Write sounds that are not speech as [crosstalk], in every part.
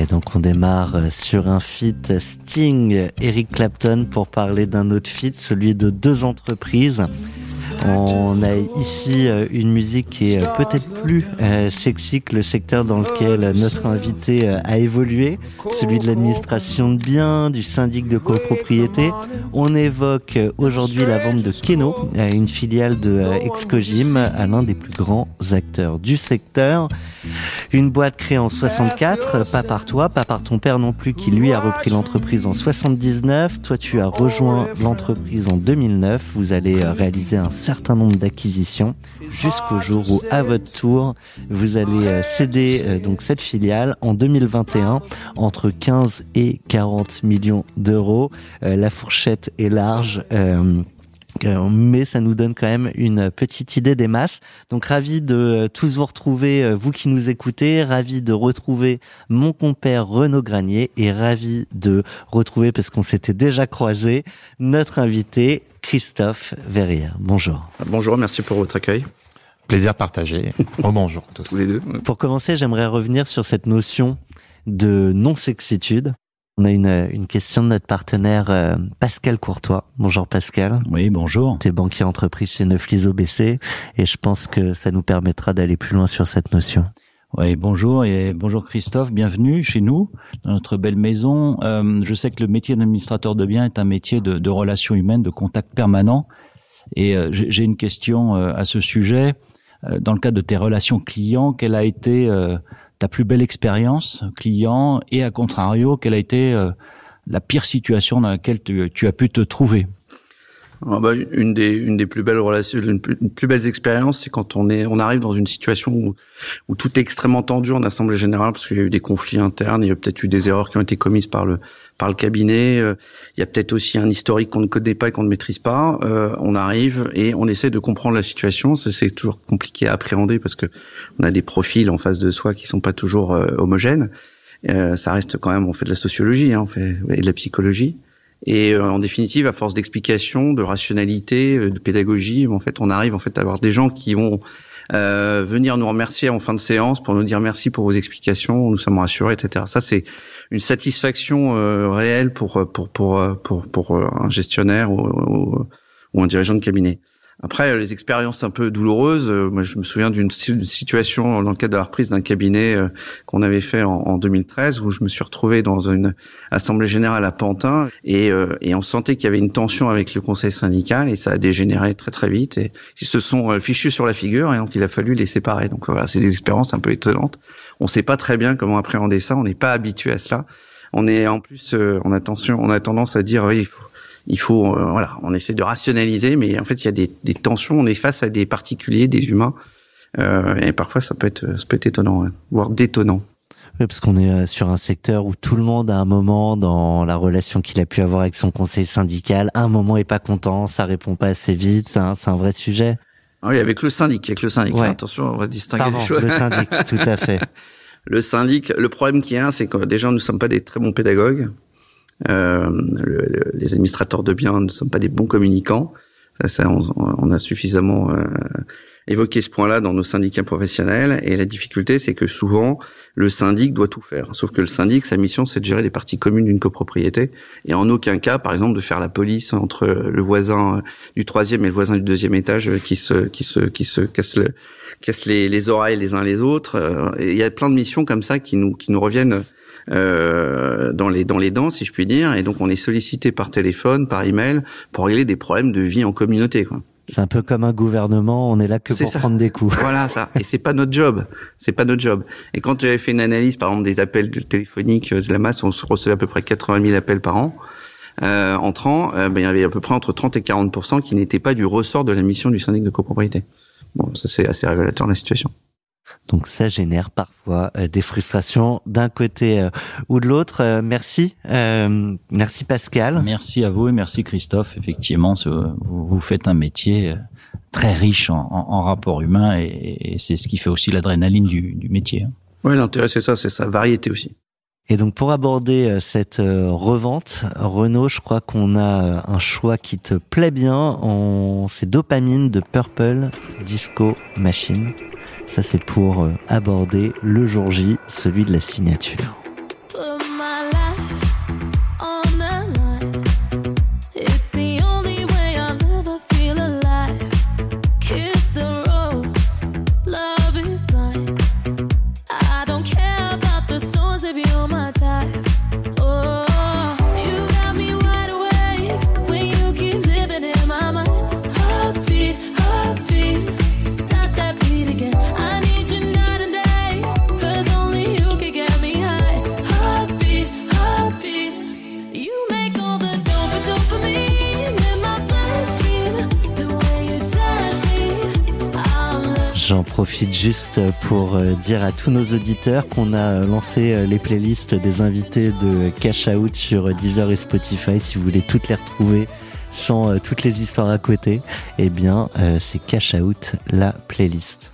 Et donc on démarre euh, sur un feat Sting, Eric Clapton pour parler d'un autre feat, celui de deux entreprises. On a ici euh, une musique qui est euh, peut-être plus euh, sexy que le secteur dans lequel notre invité a évolué, celui de l'administration de biens, du syndic de copropriété. On évoque aujourd'hui la vente de Keno, une filiale de Excogym, à l'un des plus grands acteurs du secteur. Une boîte créée en 64, pas par toi, pas par ton père non plus, qui lui a repris l'entreprise en 79. Toi, tu as rejoint l'entreprise en 2009. Vous allez réaliser un certain nombre d'acquisitions jusqu'au jour où, à votre tour, vous allez euh, céder euh, donc cette filiale en 2021 entre 15 et 40 millions d'euros. Euh, la fourchette est large mais ça nous donne quand même une petite idée des masses. Donc ravi de tous vous retrouver, vous qui nous écoutez, ravi de retrouver mon compère Renaud Granier et ravi de retrouver, parce qu'on s'était déjà croisé, notre invité Christophe Verrière. Bonjour. Bonjour, merci pour votre accueil. Plaisir partagé. [laughs] Oh, bonjour tous. tous les deux. Pour commencer, j'aimerais revenir sur cette notion de non-sexitude. On a une, une, question de notre partenaire euh, Pascal Courtois. Bonjour Pascal. Oui, bonjour. Tu es banquier entreprise chez Neuflis OBC et je pense que ça nous permettra d'aller plus loin sur cette notion. Oui, bonjour et bonjour Christophe, bienvenue chez nous, dans notre belle maison. Euh, je sais que le métier d'administrateur de biens est un métier de, relations humaines, de contact permanent. Et euh, j'ai une question euh, à ce sujet. Dans le cadre de tes relations clients, quelle a été ta plus belle expérience client? Et à contrario, quelle a été la pire situation dans laquelle tu as pu te trouver? Ah bah, une des une des plus belles relations, une plus, plus belles expériences, c'est quand on est on arrive dans une situation où où tout est extrêmement tendu en assemblée générale parce qu'il y a eu des conflits internes, il y a peut-être eu des erreurs qui ont été commises par le par le cabinet, euh, il y a peut-être aussi un historique qu'on ne connaît pas et qu'on ne maîtrise pas. Euh, on arrive et on essaie de comprendre la situation. C'est toujours compliqué à appréhender parce que on a des profils en face de soi qui sont pas toujours euh, homogènes. Euh, ça reste quand même, on fait de la sociologie, hein, on fait et de la psychologie. Et euh, en définitive, à force d'explication, de rationalité, euh, de pédagogie, en fait, on arrive en fait à avoir des gens qui vont euh, venir nous remercier en fin de séance pour nous dire merci pour vos explications, nous sommes rassurés, etc. Ça, c'est une satisfaction euh, réelle pour pour pour pour, pour, un gestionnaire ou, ou, un dirigeant de cabinet. Après, les expériences un peu douloureuses, euh, moi je me souviens d'une situation dans le cadre de la reprise d'un cabinet euh, qu'on avait fait en, 2013 où je me suis retrouvé dans une assemblée générale à Pantin et, euh, et on sentait qu'il y avait une tension avec le conseil syndical et ça a dégénéré très très vite et ils se sont fichus sur la figure et donc il a fallu les séparer. Donc voilà, c'est des expériences un peu étonnantes. On sait pas très bien comment appréhender ça, on n'est pas habitué à cela. On est en plus, on a on a tendance à dire oui, il faut il faut, euh, voilà, on essaie de rationaliser, mais en fait, il y a des, des tensions. On est face à des particuliers, des humains, euh, et parfois, ça peut être, ça peut être étonnant, voire détonnant. Oui, parce qu'on est euh, sur un secteur où tout le monde, à un moment, dans la relation qu'il a pu avoir avec son conseil syndical, à un moment est pas content, ça répond pas assez vite, c'est un, un, vrai sujet. Ah oui, avec le syndic, avec le syndic. Attention, on va distinguer Pardon, les choses. Le syndic, [laughs] tout à fait. le syndic, le problème qu'il y a, c'est que déjà, nous ne sommes pas des très bons pédagogues. Euh, le, les administrateurs de biens ne sont pas des bons communicants. Ça, on, on, a suffisamment euh, évoqué ce point-là dans nos syndicats professionnels. Et la difficulté, c'est que souvent, le syndic doit tout faire. Sauf que le syndic, sa mission, c'est de gérer les parties communes d'une copropriété. Et en aucun cas, par exemple, de faire la police entre le voisin du troisième et le voisin du deuxième étage qui se, qui se, qui se casse, le, casse les, les oreilles les uns les autres. Euh, il y a plein de missions comme ça qui nous, qui nous reviennent euh, dans les dans les dents, si je puis dire. Et donc on est sollicité par téléphone, par email, pour régler des problèmes de vie en communauté. Quoi. C'est un peu comme un gouvernement, on est là que pour prendre des coups. Voilà ça. Et c'est pas notre job. C'est pas notre job. Et quand j'avais fait une analyse, par exemple, des appels téléphoniques de la masse, on recevait à peu près 80 000 appels par an. Euh, entrant, euh, ben, il y avait à peu près entre 30 et 40 qui n'étaient pas du ressort de la mission du syndic de copropriété. Bon, ça c'est assez révélateur de la situation. Donc ça génère parfois euh, des frustrations d'un côté euh, ou de l'autre. Euh, merci, merci Pascal. Merci à vous et merci Christophe. Effectivement, vous faites un métier très riche en, en, rapport humain et, c'est ce qui fait aussi l'adrénaline du, du, métier. Oui, l'intérêt c'est ça, c'est sa variété aussi. Et donc pour aborder cette revente, Renaud, je crois qu'on a un choix qui te plaît bien. En... C'est Dopamine de Purple Disco Machine. Ça, c'est pour euh, aborder le jour J, celui de la signature. J'en profite juste pour euh, dire à tous nos auditeurs qu'on a lancé euh, les playlists des invités de Cash Out sur Deezer et Spotify. Si vous voulez toutes les retrouver sans toutes les histoires à côté, eh bien, c'est Cash Out, la playlist.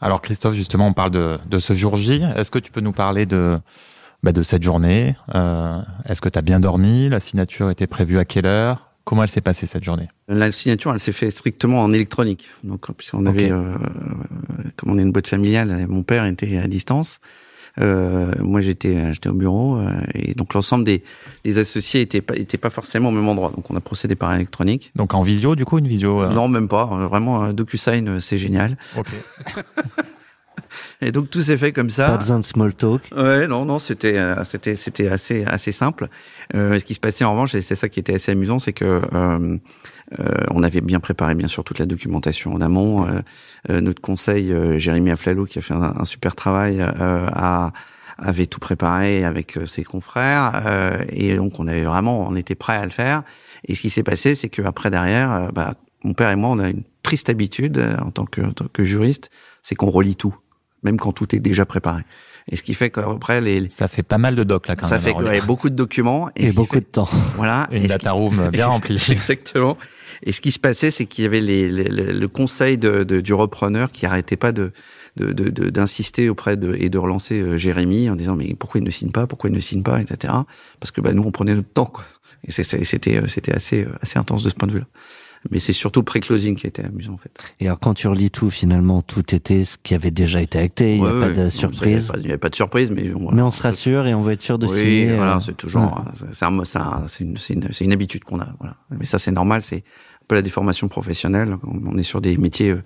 Alors Christophe, justement, on parle de, ce jour J. Est-ce que tu peux nous parler de, bah, de cette journée? Est-ce que tu as bien dormi? La signature était prévue à quelle heure? Comment elle s'est passée cette journée? La signature, elle s'est faite strictement en électronique. Donc, puisqu'on avait, euh, comme on est une boîte familiale, mon père était à distance. Euh, moi, j'étais, j'étais au bureau, euh, et donc l'ensemble des, des associés étaient pas, étaient pas forcément au même endroit. Donc, on a procédé par électronique. Donc en visio, du coup, une visio euh Non, même pas. Vraiment, DocuSign, c'est génial. Ok. [laughs] Et donc tout s'est fait comme ça. Pas besoin de small talk. Ouais, non, non, c'était, euh, c'était, c'était assez, assez simple. Euh, ce qui se passait en revanche, et c'est ça qui était assez amusant, c'est que euh, euh on avait bien préparé, bien sûr, toute la documentation en amont. Euh, notre conseil, Jérémy Aflalo, qui a fait un, super travail, a avait tout préparé avec ses confrères, et donc on avait vraiment, on était prêt à le faire. Et ce qui s'est passé, c'est que après derrière, bah, mon père et moi, on a une triste habitude en tant que, en tant que juriste, c'est qu'on relit tout même quand tout est déjà préparé. Et ce qui fait qu'après les ça fait pas mal de docs là quand ça fait ouais, beaucoup de documents et, beaucoup de temps. Voilà, une data room [laughs] bien remplie. [laughs] Exactement. Et ce qui se passait, c'est qu'il y avait les, le conseil de, de, du repreneur qui arrêtait pas de d'insister de, de, auprès de et de relancer euh, Jérémy en disant mais pourquoi il ne signe pas, pourquoi il ne signe pas, etc. Parce que bah nous on prenait notre temps quoi. Et c'était euh, c'était assez euh, assez intense de ce point de vue-là mais c'est surtout le pré-closing qui était amusant en fait. Et alors quand tu relis tout, finalement, tout était ce qui avait déjà été acté, il n'y a pas de surprise. Il n'y avait, pas de surprise, mais mais on se rassure et on va être sûr de oui, signer. voilà, euh, c'est toujours, c'est une, une, une, habitude qu'on a. Voilà. Mais ça c'est normal, c'est un peu la déformation professionnelle. On est sur des métiers euh,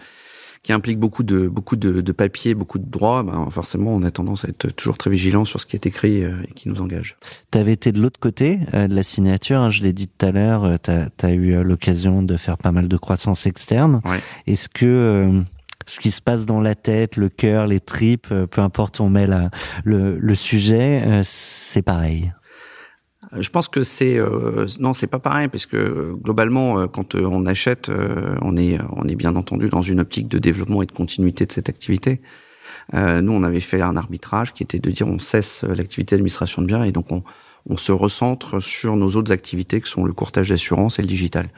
qui implique beaucoup de beaucoup de, de papier, beaucoup de droits, ben forcément on a tendance à être toujours très vigilant sur ce qui est écrit euh, et qui nous engage. Tu avais été de l'autre côté euh, de la signature, hein, je l'ai dit tout à l'heure, euh, tu as, eu l'occasion de faire pas mal de croissance externe. Ouais. Est-ce que ce qui se passe dans la tête, le cœur, les tripes, peu importe où on met la, le, le sujet, c'est pareil? euh, je pense que c'est euh, non, c'est pas pareil parce que globalement, euh, quand on achète, on est on est bien entendu dans une optique de développement et de continuité de cette activité. nous, on avait fait un arbitrage qui était de dire on cesse l'activité d'administration de biens et donc on on se recentre sur nos autres activités qui sont le courtage d'assurance et le digital.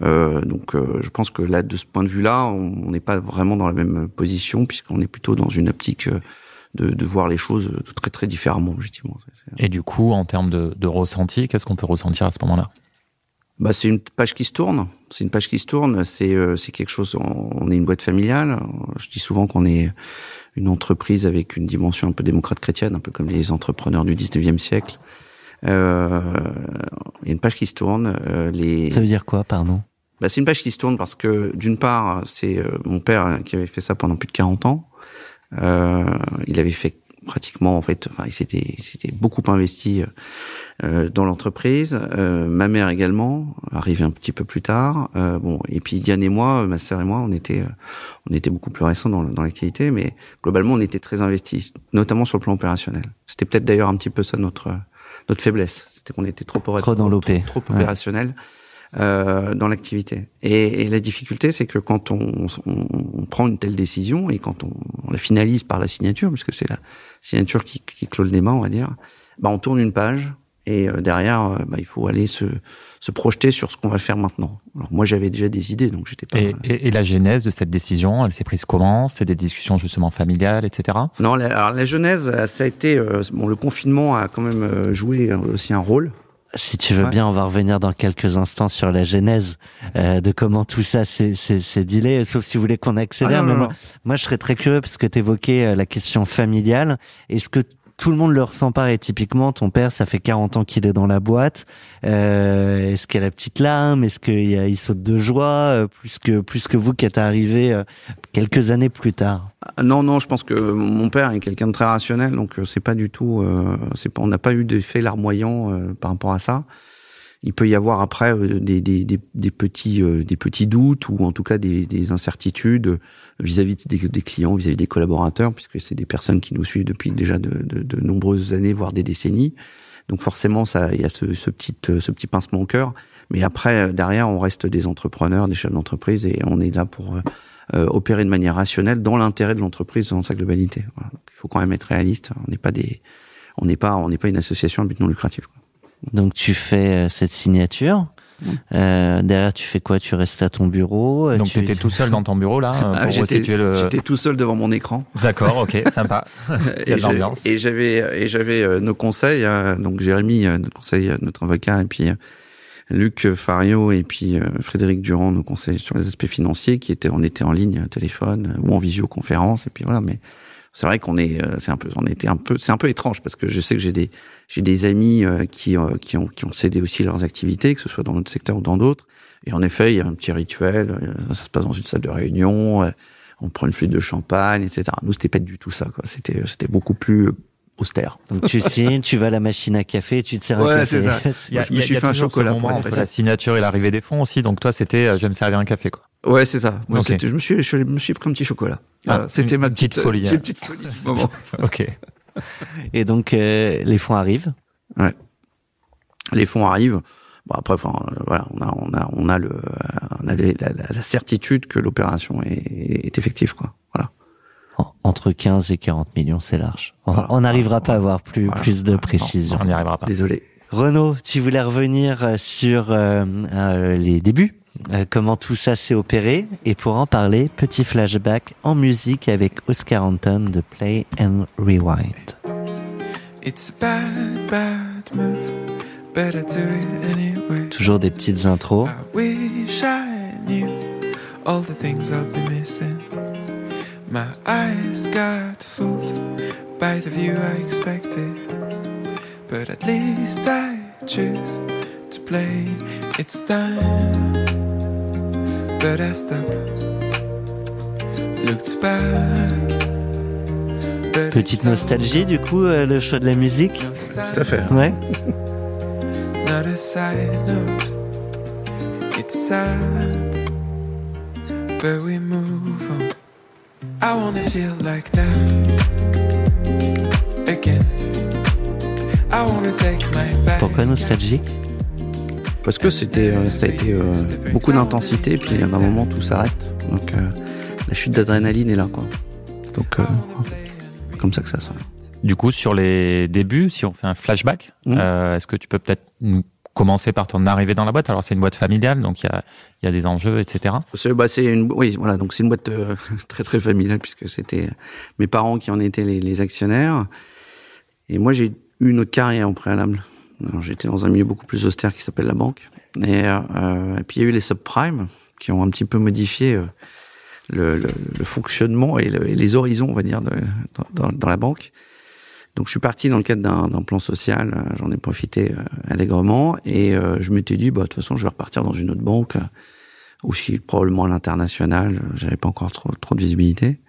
Euh, donc, je pense que là, de ce point de vue-là, on n'est pas vraiment dans la même position puisqu'on est plutôt dans une optique de, de voir les choses très très différemment, objectivement. Et du coup, en termes de, de ressenti, qu'est-ce qu'on peut ressentir à ce moment-là? Bah, c'est une page qui se tourne. C'est une page qui se tourne. C'est euh, c'est quelque chose. On est une boîte familiale. Je dis souvent qu'on est une entreprise avec une dimension un peu démocrate chrétienne, un peu comme les entrepreneurs du 19e siècle. Euh, il y a une page qui se tourne. Euh, les... Ça veut dire quoi, pardon? Bah, c'est une page qui se tourne parce que d'une part, c'est euh, mon père qui avait fait ça pendant plus de 40 ans. Euh, il avait fait pratiquement en fait enfin il s'était s'était beaucoup investi euh, dans l'entreprise. Euh, ma mère également arrivée un petit peu plus tard. Euh, bon et puis Diane et moi ma sœur et moi on était on était beaucoup plus récents dans, dans l'activité mais globalement on était très investis notamment sur le plan opérationnel. C'était peut-être d'ailleurs un petit peu ça notre notre faiblesse. C'était qu'on était trop trop dans l'OP trop, trop opérationnel euh, dans l'activité. Et, et, la difficulté, c'est que quand on, on, on, prend une telle décision et quand on, on, la finalise par la signature, puisque c'est la signature qui, qui clôt le débat, on va dire, bah on tourne une page et euh, derrière, euh, bah, il faut aller se, se projeter sur ce qu'on va faire maintenant. Alors moi, j'avais déjà des idées, donc j'étais pas. Et, et, et, la genèse de cette décision, elle s'est prise comment? C'était des discussions justement familiales, etc. Non, la, alors la genèse, ça a été bon. Le confinement a quand même joué aussi un rôle. Si tu veux bien, on va revenir dans quelques instants sur la genèse euh, de comment tout ça s'est dilé, sauf si vous voulez qu'on accélère. Ah, mais moi, moi, je serais très curieux parce que tu évoquais euh, la question familiale. Est-ce que tout le monde le ressent pareil. Typiquement, ton père, ça fait 40 ans qu'il est dans la boîte. Euh, est-ce qu'il a la petite lame Est-ce qu'il il saute de joie euh, plus que plus que vous qui êtes arrivé euh, quelques années plus tard? Ah, Non, non, je pense que mon père est quelqu'un de très rationnel, donc c'est pas du tout. c'est pas, on n'a pas eu d'effet larmoyant par rapport à ça il peut y avoir après euh, des, des, des, des petits euh, des petits doutes ou en tout cas des, des incertitudes vis-à-vis des, clients, vis-à-vis des collaborateurs, puisque c'est des personnes qui nous suivent depuis déjà de, de, de, nombreuses années, voire des décennies. Donc forcément, ça, il y a ce, ce petit euh, ce petit pincement au cœur. Mais après, derrière, on reste des entrepreneurs, des chefs d'entreprise, et on est là pour opérer de manière rationnelle dans l'intérêt de l'entreprise dans sa globalité. Il faut quand même être réaliste. On n'est pas des, on n'est pas, on n'est pas une association à but non lucratif. Donc tu fais cette signature. Euh, derrière, tu fais quoi? Tu restes à ton bureau Donc tu étais tout seul dans ton bureau là ah, pour J'étais le... J'étais tout seul devant mon écran. D'accord, ok, sympa. [laughs] Il y a de l'ambiance. Et j'avais et j'avais euh, nos conseils, hein, donc Jérémy, euh, notre conseil, notre avocat, et puis Luc Fario et puis Frédéric Durand, nos conseils sur les aspects financiers, qui étaient on était en ligne, téléphone ou en visioconférence, et puis voilà, mais c'est vrai qu'on est, euh, c'est un peu, on était un peu, c'est un peu étrange parce que je sais que j'ai des, j'ai des amis euh, qui, euh, qui ont, qui ont cédé aussi leurs activités, que ce soit dans notre secteur ou dans d'autres. Et en effet, il y a un petit rituel. Ça se passe dans une salle de réunion. On prend une flûte de champagne, etc. Nous, c'était pas du tout ça. Quoi. C'était, c'était beaucoup plus austère. Donc tu signes, tu vas à la machine à café, tu te sers un café. c'est ça. [laughs] je me suis fait un chocolat pour entre la signature et l'arrivée des fonds aussi. Donc toi, c'était, je vais me servir un café, quoi. Ouais, c'est ça. Moi, je me suis, je me suis pris un petit chocolat. Ah, c'était ma petite, folie. Petite, petite folie du [laughs] moment. ok. Et donc euh, les fonds arrivent. Ouais. Les fonds arrivent. Bon après, enfin voilà, on a, on a, on a le, on a la, la, certitude que l'opération est, est, effective, quoi. Voilà. Entre 15 et 40 millions, c'est large. On n'arrivera pas à avoir plus, plus de précision. on n'y arrivera pas. Désolé. Renaud, tu voulais revenir euh, sur euh, euh, les débuts euh, comment tout ça s'est opéré. Et pour en parler, petit flashback en musique avec Oscar Anton de Play and Rewind. Toujours des petites intros. all the things I'll be missing. My eyes got fooled by the view I expected. But at least I choose to play. It's time. Petite nostalgie du coup, euh, le choix de la musique. Tout à fait. Ouais. Pourquoi nostalgique? Parce que c'était, euh, ça a été euh, beaucoup d'intensité, puis à un moment tout s'arrête. Donc euh, la chute d'adrénaline est là, quoi. Donc comme ça que ça sonne. Du coup, sur les débuts, si on fait un flashback, mmh. est-ce que tu peux peut-être commencer par ton arrivée dans la boîte? Alors c'est une boîte familiale, donc il y a, y a des enjeux, etc. C'est, bah, c'est une, oui, voilà, donc c'est une boîte [laughs] très très familiale puisque c'était mes parents qui en étaient les, les actionnaires. Et moi, j'ai eu une autre carrière au préalable. J'étais dans un milieu beaucoup plus austère qui s'appelle la banque. Et, euh, et, puis il y a eu les subprimes qui ont un petit peu modifié euh, le, le, le fonctionnement et, les horizons, on va dire, dans, dans, la banque. Donc je suis parti dans le cadre d'un plan social, euh, j'en ai profité euh, allègrement et je m'étais dit, bah, de toute façon, je vais repartir dans une autre banque, aussi probablement à l'international, j'avais pas encore trop, trop de visibilité.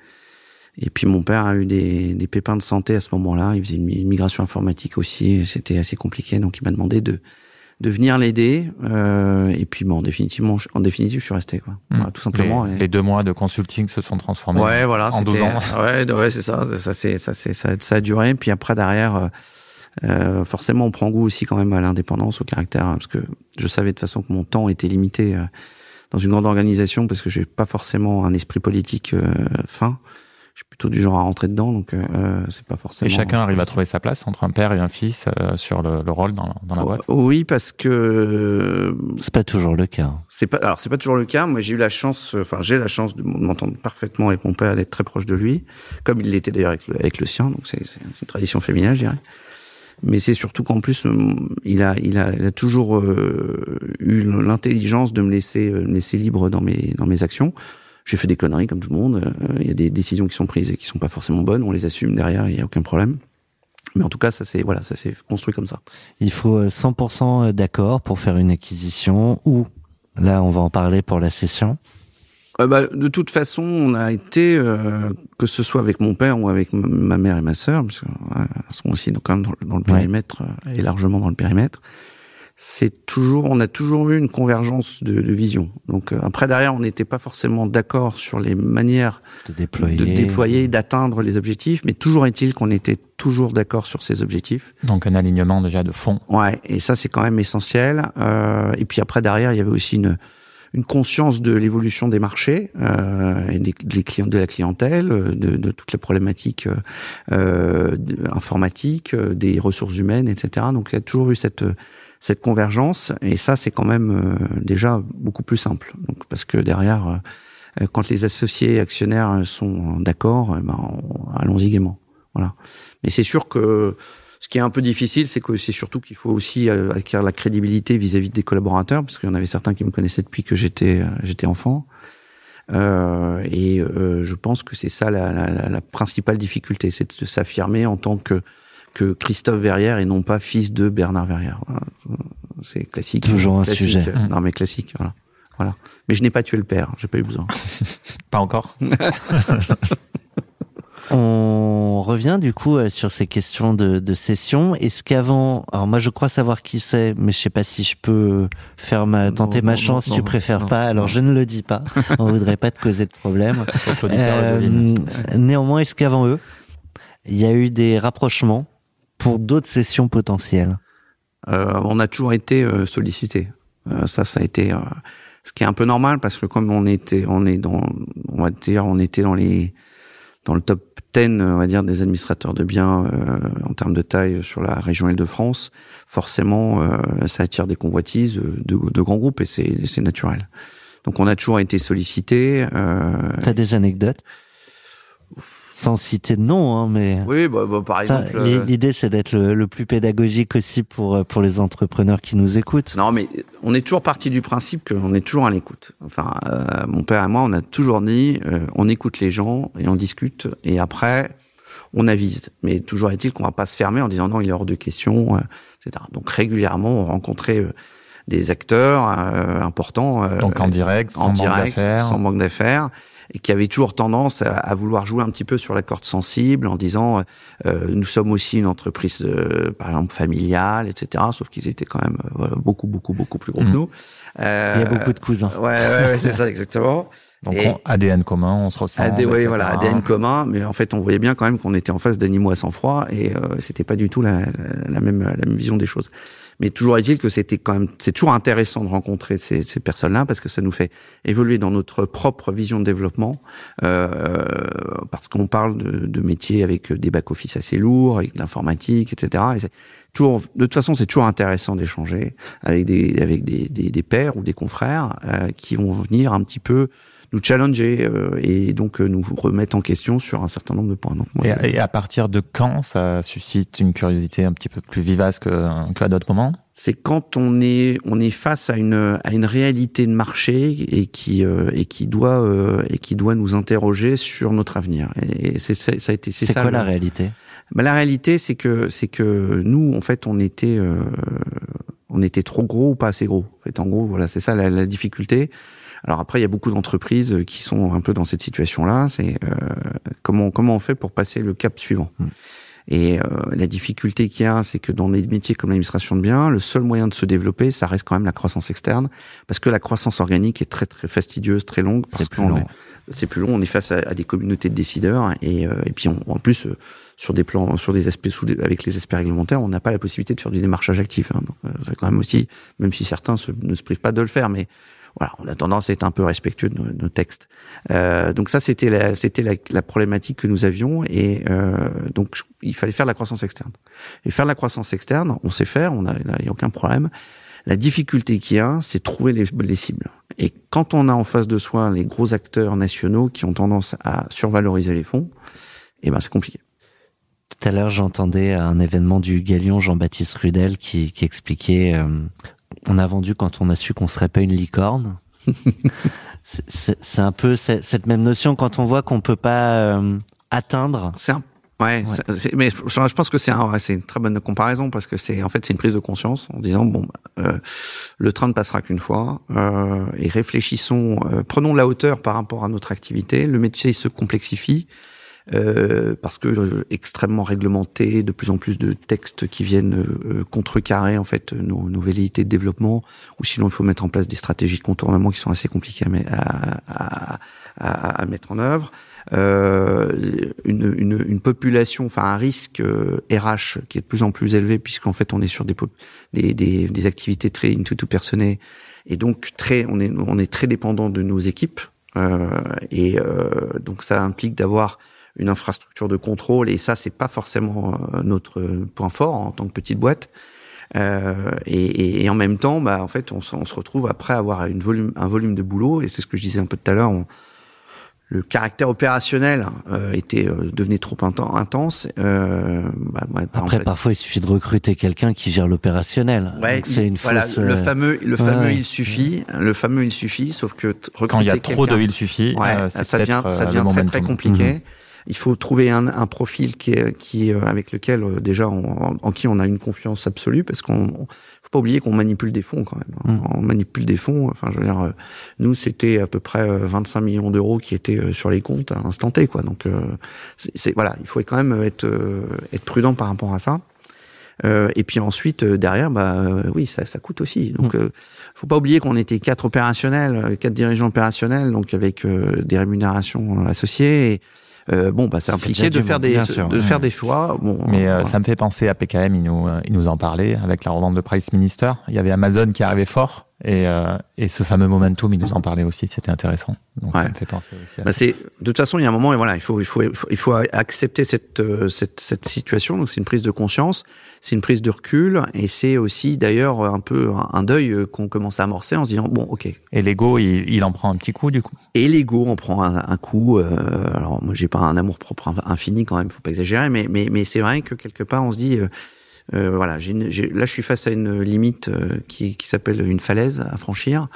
Et puis mon père a eu des, des pépins de santé à ce moment-là. Il faisait une, migration informatique aussi. C'était assez compliqué, donc il m'a demandé de de venir l'aider. Euh, et puis bon, définitivement, en définitive, je suis resté quoi. Hmm. Voilà, tout simplement. Les, deux mois de consulting se sont transformés. Ouais, voilà, en 12 ans. [laughs] Ouais, ouais, c'est ça. Ça, c'est ça, c'est ça, ça, a duré. Puis après derrière. Euh, euh, forcément, on prend goût aussi quand même à l'indépendance, au caractère, parce que je savais de toute façon que mon temps était limité euh, dans une grande organisation, parce que j'ai pas forcément un esprit politique euh, fin je suis plutôt du genre à rentrer dedans, donc euh, euh, c'est pas forcément. Et chacun arrive à trouver sa place entre un père et un fils euh, sur le, le, rôle dans, dans la boîte. Oui, parce que c'est pas toujours le cas. C'est pas alors c'est pas toujours le cas. Moi, j'ai eu la chance, enfin j'ai la chance de m'entendre parfaitement avec mon père, d'être très proche de lui, comme il l'était d'ailleurs avec, avec, le sien. Donc c'est une tradition féminine, je dirais mais c'est surtout qu'en plus il a il a il a toujours euh, eu l'intelligence de me laisser me laisser libre dans mes dans mes actions j'ai fait des conneries comme tout le monde. Euh, il y a des décisions qui sont prises et qui sont pas forcément bonnes. On les assume derrière, il y a aucun problème. Mais en tout cas, ça c'est voilà, ça s'est construit comme ça. Il faut 100% euh, d'accord pour faire une acquisition ou là, on va en parler pour la session. Euh, bah, de toute façon, on a été, euh, que ce soit avec mon père ou avec ma mère et ma sœur, parce qu'elles sont aussi quand même dans, le périmètre et largement dans le périmètre c'est toujours, on a toujours eu une convergence de, de vision. Donc euh, après derrière, on n'était pas forcément d'accord sur les manières de déployer, de déployer, d'atteindre les objectifs, mais toujours est-il qu'on était toujours d'accord sur ces objectifs. Donc un alignement déjà de fond. Ouais, et ça c'est quand même essentiel. Euh, et puis après derrière, il y avait aussi une une conscience de l'évolution des marchés euh, et des, des, clients, de la clientèle, de, de toutes les problématiques euh, informatiques, des ressources humaines, etc. Donc il y a toujours eu cette cette convergence et ça c'est quand même déjà beaucoup plus simple. Donc parce que derrière, quand les associés actionnaires sont d'accord, eh ben, allons-y gaiement. Voilà. Mais c'est sûr que ce qui est un peu difficile, c'est que c'est surtout qu'il faut aussi euh, acquérir la crédibilité vis-à-vis des collaborateurs, parce qu'il y en avait certains qui me connaissaient depuis que j'étais euh, j'étais enfant. Euh, et euh, je pense que c'est ça la, la, la, principale difficulté, c'est de s'affirmer en tant que que Christophe Verrière et non pas fils de Bernard Verrière. Voilà. C'est classique. Toujours un classique. sujet. Non mais classique. Voilà. Voilà. Mais je n'ai pas tué le père. J'ai pas eu besoin. [laughs] pas encore. [laughs] On revient du coup euh, sur ces questions de, de session. Est-ce qu'avant, alors moi je crois savoir qui c'est, mais je sais pas si je peux faire ma tenter non, ma non, chance. non, tu non, préfères non, pas, alors non. je ne le dis pas. [laughs] On voudrait pas te causer de problème. Euh, néanmoins, est-ce qu'avant eux, il y a eu des rapprochements pour d'autres sessions potentielles Euh, on a toujours été euh, sollicité. Euh, ça, ça a été euh, ce qui est un peu normal parce que comme on était, on est dans, on va dire, on était dans les, dans le top 10, on va dire, des administrateurs de biens euh, en termes de taille sur la région Île-de-France. Forcément, euh, ça attire des convoitises de, de grands groupes et c'est, c'est naturel. Donc, on a toujours été sollicité. Euh, T'as des anecdotes? Sans citer de nom, hein, mais oui, bah, bah, par exemple. euh, l'idée c'est d'être le, le plus pédagogique aussi pour euh, pour les entrepreneurs qui nous écoutent. Non, mais on est toujours parti du principe qu'on est toujours à l'écoute. Enfin, euh, mon père et moi, on a toujours dit, euh, on écoute les gens et on discute, et après, on avise. Mais toujours est-il qu'on va pas se fermer en disant non, il est hors de question, euh, etc. Donc régulièrement, on rencontrait euh, des acteurs euh, importants. euh, Donc en direct, sans en manque direct, d'affaires. sans manque d'affaires, et qui avaient toujours tendance à, à vouloir jouer un petit peu sur la corde sensible en disant euh, nous sommes aussi une entreprise, euh, par exemple familiale, etc. Sauf qu'ils étaient quand même euh, voilà, beaucoup, beaucoup, beaucoup plus gros que nous. Euh, Il y a beaucoup de cousins. Ouais, ouais, ouais c'est ça [laughs] exactement. Donc Et- on- ADN commun, on se ressent. AD, oui, voilà, ADN commun, mais en fait, on voyait bien quand même qu'on était en face d'animaux à sang-froid et euh, c'était pas du tout la, la même la même vision des choses. Mais toujours est-il que c'était quand même, c'est toujours intéressant de rencontrer ces, ces personnes-là parce que ça nous fait évoluer dans notre propre vision de développement, euh, parce qu'on parle de, de métiers avec des back-office assez lourds, avec de l'informatique, etc. Et toujours, de toute façon, c'est toujours intéressant d'échanger avec des avec des, des, des pairs ou des confrères euh, qui vont venir un petit peu nous challenger euh, et donc euh, nous remettre en question sur un certain nombre de points. Donc, moi, Et, je- et à partir de quand ça suscite une curiosité un petit peu plus vivace que qu'à d'autres moments? C'est quand on est on est face à une à une réalité de marché et qui euh, et qui doit euh, et qui doit nous interroger sur notre avenir. Et c'est ça ça a été c'est ça quoi le- la réalité? Bah, la réalité, c'est que c'est que nous, en fait, on était euh, on était trop gros ou pas assez gros. En fait, en gros, voilà, c'est ça la, la difficulté. Alors après, il y a beaucoup d'entreprises qui sont un peu dans cette situation-là. C'est euh, comment comment on fait pour passer le cap suivant. Mm. Et euh, la difficulté qu'il y a, c'est que dans les métiers comme l'administration de biens, le seul moyen de se développer, ça reste quand même la croissance externe, parce que la croissance organique est très très fastidieuse, très longue, parce C'est plus qu'on long. est- c'est plus long. On est face à, à des communautés de décideurs et, euh, et puis on- en plus euh, sur des plans, sur des aspects sous, avec les aspects réglementaires, on n'a pas la possibilité de faire du démarchage actif. Hein. Donc euh, c'est quand même aussi, même si certains se- ne se privent pas de le faire, mais voilà, on a tendance à être un peu respectueux de nos, nos textes. Euh, donc ça, c'était la, c'était la, la problématique que nous avions et euh, donc il fallait faire de la croissance externe. Et faire de la croissance externe, on sait faire, on a, il y a aucun problème. La difficulté qu'il y a, c'est trouver les, les cibles. Et quand on a en face de soi les gros acteurs nationaux qui ont tendance à survaloriser les fonds, eh ben c'est compliqué. Tout à l'heure, j'entendais un événement du Galion Jean-Baptiste Rudel qui, qui expliquait euh, on a vendu quand on a su qu'on serait pas une licorne. [laughs] C'est- un peu cette cette même notion quand on voit qu'on peut pas euh, atteindre. C'est un Ouais, mais je pense que c'est un, ouais, c'est une très bonne comparaison parce que c'est en fait c'est une prise de conscience en disant bon bah, euh, le train ne passera qu'une fois euh, et réfléchissons, euh, prenons de la hauteur par rapport à notre activité. Le métier se complexifie euh, parce que euh, extrêmement réglementé, de plus en plus de textes qui viennent euh, contrecarrer en fait nos, nos velléités de développement, ou sinon il faut mettre en place des stratégies de contournement qui sont assez compliquées à, à, à, à- mettre en œuvre. Euh, une, une, une population, enfin un risque euh, RH qui est de plus en plus élevé puisqu'en fait on est sur des, des, des, activités très into tout personné et donc très, on est, on est très dépendant de nos équipes. Euh, et euh, donc ça implique d'avoir une infrastructure de contrôle et ça c'est pas forcément euh, notre point fort en tant que petite boîte. Euh, et, et, en même temps, bah, en fait, on, on, se retrouve après avoir une volume, un volume de boulot, et c'est ce que je disais un peu tout à l'heure, le caractère opérationnel euh, était euh, devenait trop intense. Euh, bah, Après, parfois, il suffit de recruter quelqu'un qui gère l'opérationnel. Ouais, c'est une voilà, fausse, le fameux, le fameux, il suffit, le fameux, il suffit. Sauf que quand il y a trop de il suffit, ouais, ça devient, ça devient très très compliqué. Mhm. Il faut trouver un, un profil qui est, qui avec lequel déjà en, en, qui on a une confiance absolue parce qu'on pas oublier qu'on manipule des fonds quand même. Mmh. On manipule des fonds. Enfin, je veux dire, euh, nous c'était à peu près 25 euh, millions d'euros qui étaient euh, sur les comptes à l'instant T, quoi. Donc, c'est voilà, il faut quand même être être prudent par rapport à ça. et puis ensuite derrière, bah oui, ça, ça coûte aussi. Donc, mmh. faut pas oublier qu'on était quatre opérationnels, quatre dirigeants opérationnels, donc avec des rémunérations associées. Et, euh, bon, bah, c'est impliqué de faire des de faire des choix. Bon, mais euh, ça me fait penser à PKM. Il nous euh, il nous en parlait avec la revente de Price Minister. Il y avait Amazon qui arrivait fort et et ce fameux momentum, il nous en parlait aussi. C'était intéressant. Donc ça me fait penser aussi. À bah, c'est de toute façon, il y a un moment et voilà, il faut il faut il faut accepter cette cette cette situation. Donc c'est une prise de conscience c'est une prise de recul et c'est aussi d'ailleurs un peu un deuil qu'on commence à amorcer en se disant bon ok. Et l'ego il, il, en prend un petit coup du coup? Et l'ego en prend un, un coup. Euh, alors moi j'ai pas un amour propre infini quand même, faut pas exagérer, mais mais mais c'est vrai que quelque part on se dit euh, euh voilà là je suis face à une limite euh, qui qui s'appelle une falaise à franchir.